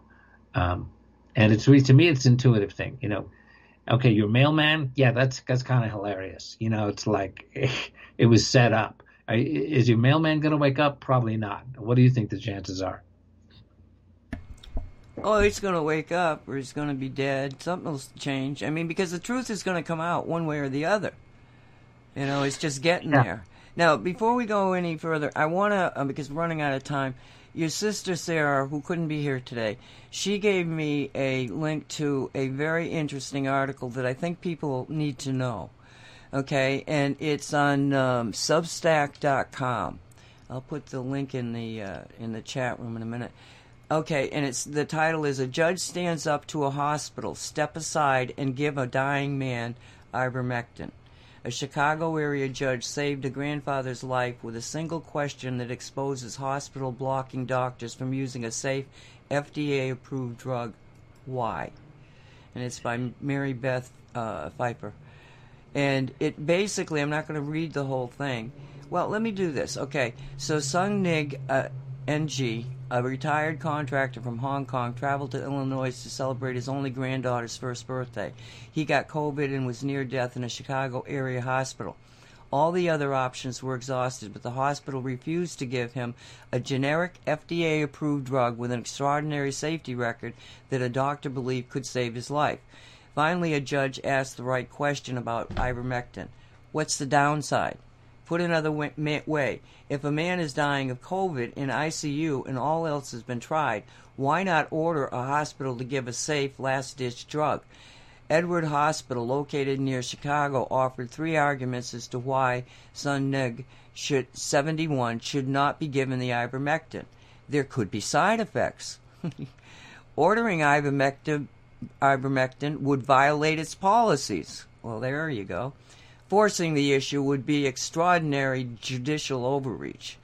Um, and it's to me it's an intuitive thing, you know. Okay, your mailman, yeah, that's that's kind of hilarious. You know, it's like [laughs] it was set up. Is your mailman going to wake up? Probably not. What do you think the chances are? Oh, he's going to wake up or he's going to be dead. Something will change. I mean, because the truth is going to come out one way or the other. You know, it's just getting yeah. there. Now, before we go any further, I want to, uh, because we're running out of time, your sister Sarah, who couldn't be here today, she gave me a link to a very interesting article that I think people need to know. Okay, and it's on um, Substack.com. I'll put the link in the uh, in the chat room in a minute. Okay, and it's the title is a judge stands up to a hospital, step aside and give a dying man ivermectin. A Chicago area judge saved a grandfather's life with a single question that exposes hospital blocking doctors from using a safe FDA approved drug. Why? And it's by Mary Beth uh, Pfeiffer. And it basically, I'm not going to read the whole thing. Well, let me do this. Okay, so Sung Nig uh, NG a retired contractor from Hong Kong, traveled to Illinois to celebrate his only granddaughter's first birthday. He got COVID and was near death in a Chicago area hospital. All the other options were exhausted, but the hospital refused to give him a generic FDA approved drug with an extraordinary safety record that a doctor believed could save his life. Finally, a judge asked the right question about ivermectin. What's the downside? Put another way, if a man is dying of COVID in ICU and all else has been tried, why not order a hospital to give a safe last ditch drug? Edward Hospital, located near Chicago, offered three arguments as to why Sun Nig should, 71 should not be given the ivermectin. There could be side effects. [laughs] Ordering ivermectin, ivermectin would violate its policies. Well, there you go. Forcing the issue would be extraordinary judicial overreach.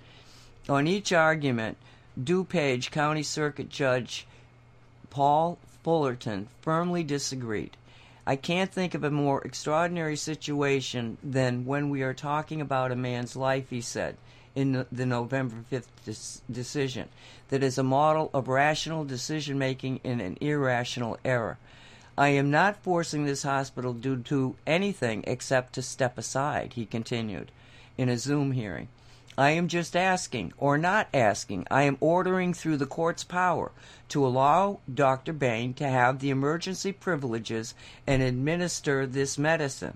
On each argument, DuPage County Circuit Judge Paul Fullerton firmly disagreed. I can't think of a more extraordinary situation than when we are talking about a man's life, he said in the November 5th decision, that is a model of rational decision making in an irrational error. I am not forcing this hospital to do anything except to step aside, he continued in a Zoom hearing. I am just asking, or not asking, I am ordering through the court's power to allow Dr. Bain to have the emergency privileges and administer this medicine.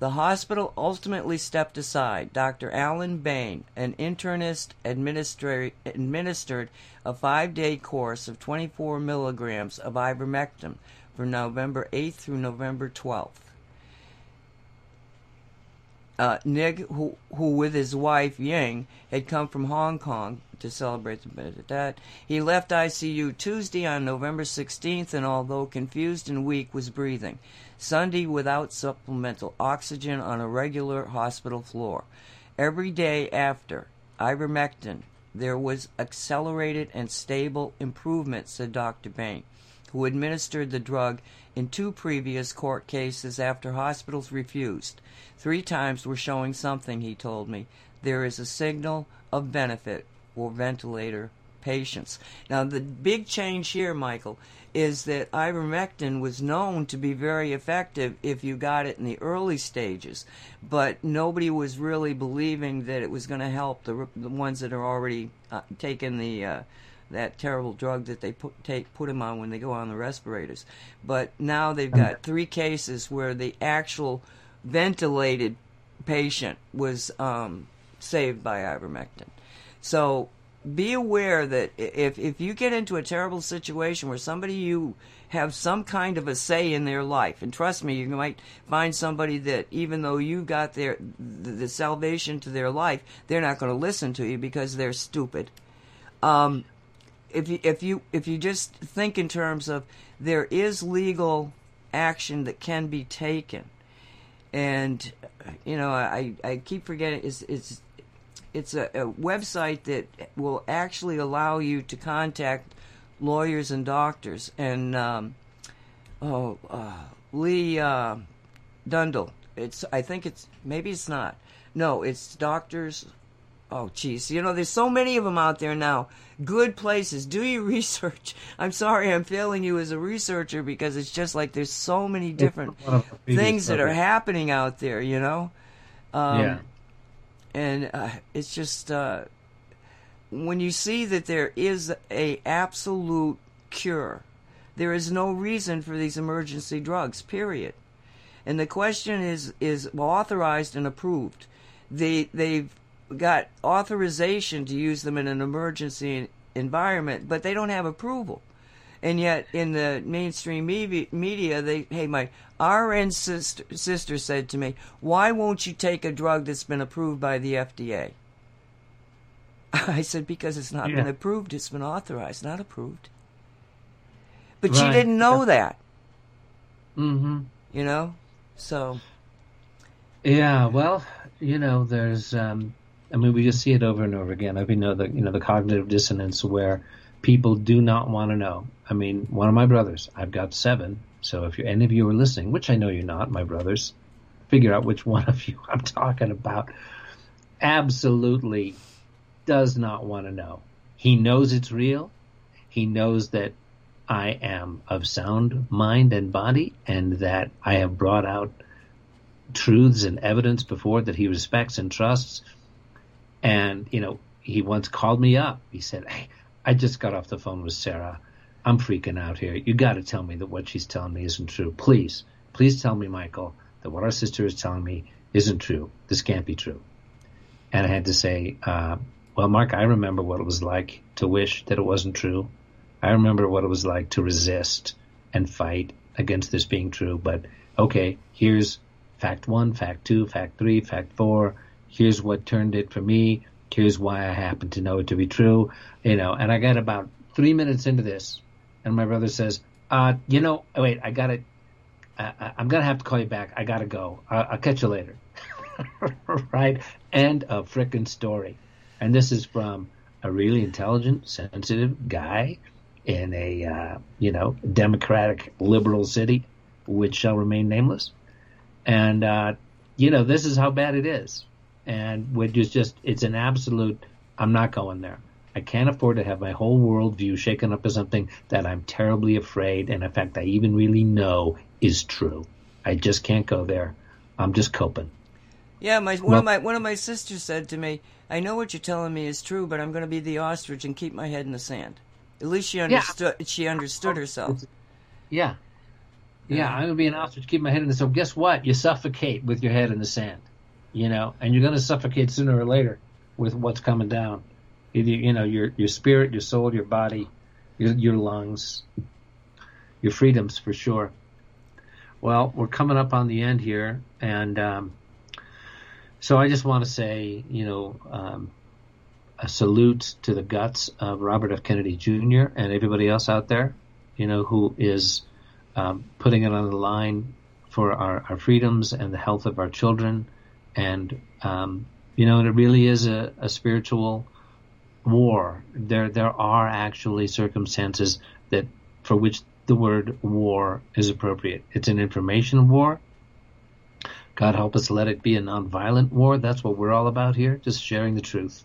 The hospital ultimately stepped aside. Dr. Alan Bain, an internist, administered a five day course of 24 milligrams of ivermectin from November 8th through November 12th. Uh, Nig, who, who with his wife Ying had come from Hong Kong to celebrate the that, he left ICU Tuesday on November 16th, and although confused and weak, was breathing. Sunday without supplemental oxygen on a regular hospital floor. Every day after ivermectin, there was accelerated and stable improvement, said Dr. Bain who administered the drug in two previous court cases after hospitals refused. Three times were showing something, he told me. There is a signal of benefit for ventilator patients. Now, the big change here, Michael, is that ivermectin was known to be very effective if you got it in the early stages, but nobody was really believing that it was going to help the, the ones that are already uh, taking the uh, that terrible drug that they put take put him on when they go on the respirators. But now they've got three cases where the actual ventilated patient was um, saved by ivermectin. So be aware that if if you get into a terrible situation where somebody you have some kind of a say in their life, and trust me, you might find somebody that even though you got their the, salvation to their life, they're not going to listen to you because they're stupid. Um, if you if you if you just think in terms of there is legal action that can be taken, and you know I I keep forgetting it's it's it's a, a website that will actually allow you to contact lawyers and doctors and um, oh uh, Lee uh, Dundle. It's I think it's maybe it's not. No, it's doctors Oh, geez. You know, there's so many of them out there now. Good places. Do your [laughs] research. I'm sorry I'm failing you as a researcher because it's just like there's so many different things that are happening out there, you know? Um, yeah. And uh, it's just uh, when you see that there is a absolute cure, there is no reason for these emergency drugs, period. And the question is is authorized and approved. They they've got authorization to use them in an emergency environment, but they don't have approval. And yet, in the mainstream media, they hey, my RN sister, sister said to me, "Why won't you take a drug that's been approved by the FDA?" [laughs] I said, "Because it's not yeah. been approved; it's been authorized, not approved." But right. she didn't know that. Mm-hmm. You know, so. Yeah, well, you know, there's. Um, I mean, we just see it over and over again. I mean, know the you know the cognitive dissonance where people do not want to know. I mean, one of my brothers, I've got seven. So if any of you are listening, which I know you're not, my brothers, figure out which [laughs] one of you I'm talking about. Absolutely does not want to know. He knows it's real. He knows that I am of sound mind and body and that I have brought out truths and evidence before that he respects and trusts. And, you know, he once called me up. He said, Hey, I just got off the phone with Sarah. I'm freaking out here. You got to tell me that what she's telling me isn't true. Please, please tell me, Michael, that what our sister is telling me isn't true. This can't be true. And I had to say, uh, well, Mark, I remember what it was like to wish that it wasn't true. I remember what it was like to resist and fight against this being true. But okay, here's fact one, fact two, fact three, fact four. Here's what turned it for me. Here's why I happen to know it to be true. You know, and I got about three minutes into this, and my brother says, uh, you know, wait, I got to, I, am going to have to call you back. I got to go. I'll, I'll catch you later. [laughs] right? End of frickin' story. And this is from a really intelligent, sensitive guy in a, uh, you know, democratic liberal city, which shall remain nameless. And, uh, you know, this is how bad it is. And which is just, it's an absolute, I'm not going there. I can't afford to have my whole worldview shaken up as something that I'm terribly afraid, and in fact, I even really know is true. I just can't go there. I'm just coping. Yeah, my one well, of my one of my sisters said to me, "I know what you're telling me is true, but I'm going to be the ostrich and keep my head in the sand." At least she understood. Yeah. She understood herself. Yeah, yeah. I'm going to be an ostrich, keep my head in the sand. Guess what? You suffocate with your head in the sand, you know, and you're going to suffocate sooner or later with what's coming down Either, you know your your spirit, your soul, your body, your, your lungs, your freedoms for sure. Well, we're coming up on the end here, and um, so I just want to say, you know, um, a salute to the guts of Robert F. Kennedy Jr. and everybody else out there, you know, who is um, putting it on the line for our, our freedoms and the health of our children. And, um, you know, it really is a, a spiritual war. There there are actually circumstances that for which the word war is appropriate. It's an information war. God help us let it be a nonviolent war. That's what we're all about here, just sharing the truth.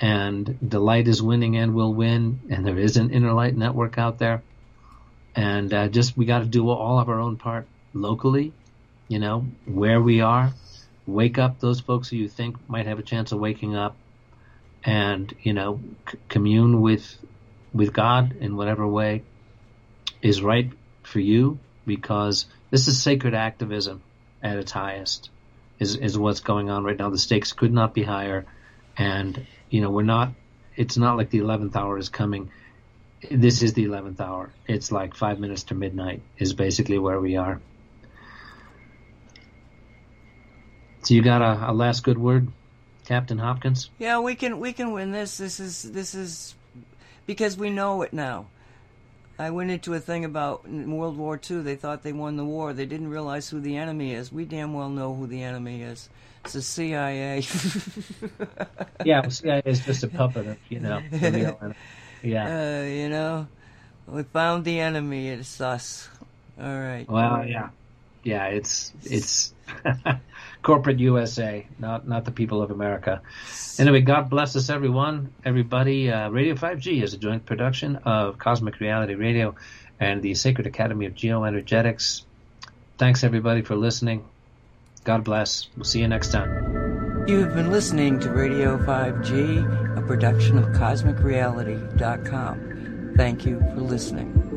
And the light is winning and will win, and there is an inner light network out there. And uh, just we got to do all of our own part locally, you know, where we are. Wake up those folks who you think might have a chance of waking up and you know c- commune with with God in whatever way is right for you because this is sacred activism at its highest is is what's going on right now. The stakes could not be higher. And you know we're not it's not like the 11th hour is coming. This is the 11th hour. It's like 5 minutes to midnight is basically where we are so you got a, a last good word Captain Hopkins? Yeah, we can we can win this. This is this is because we know it now. I went into a thing about World War II. They thought they won the war. They didn't realize who the enemy is. We damn well know who the enemy is. It's the CIA. [laughs] yeah, the CIA is just a puppet, you know. [laughs] Yeah. Uh, you know, we found the enemy. It's us. All right. Well, yeah, yeah. It's it's [laughs] corporate USA, not not the people of America. Anyway, God bless us, everyone, everybody. Uh, Radio 5G is a joint production of Cosmic Reality Radio and the Sacred Academy of Geoenergetics. Thanks, everybody, for listening. God bless. We'll see you next time. You have been listening to Radio 5G, a production of CosmicReality.com. Thank you for listening.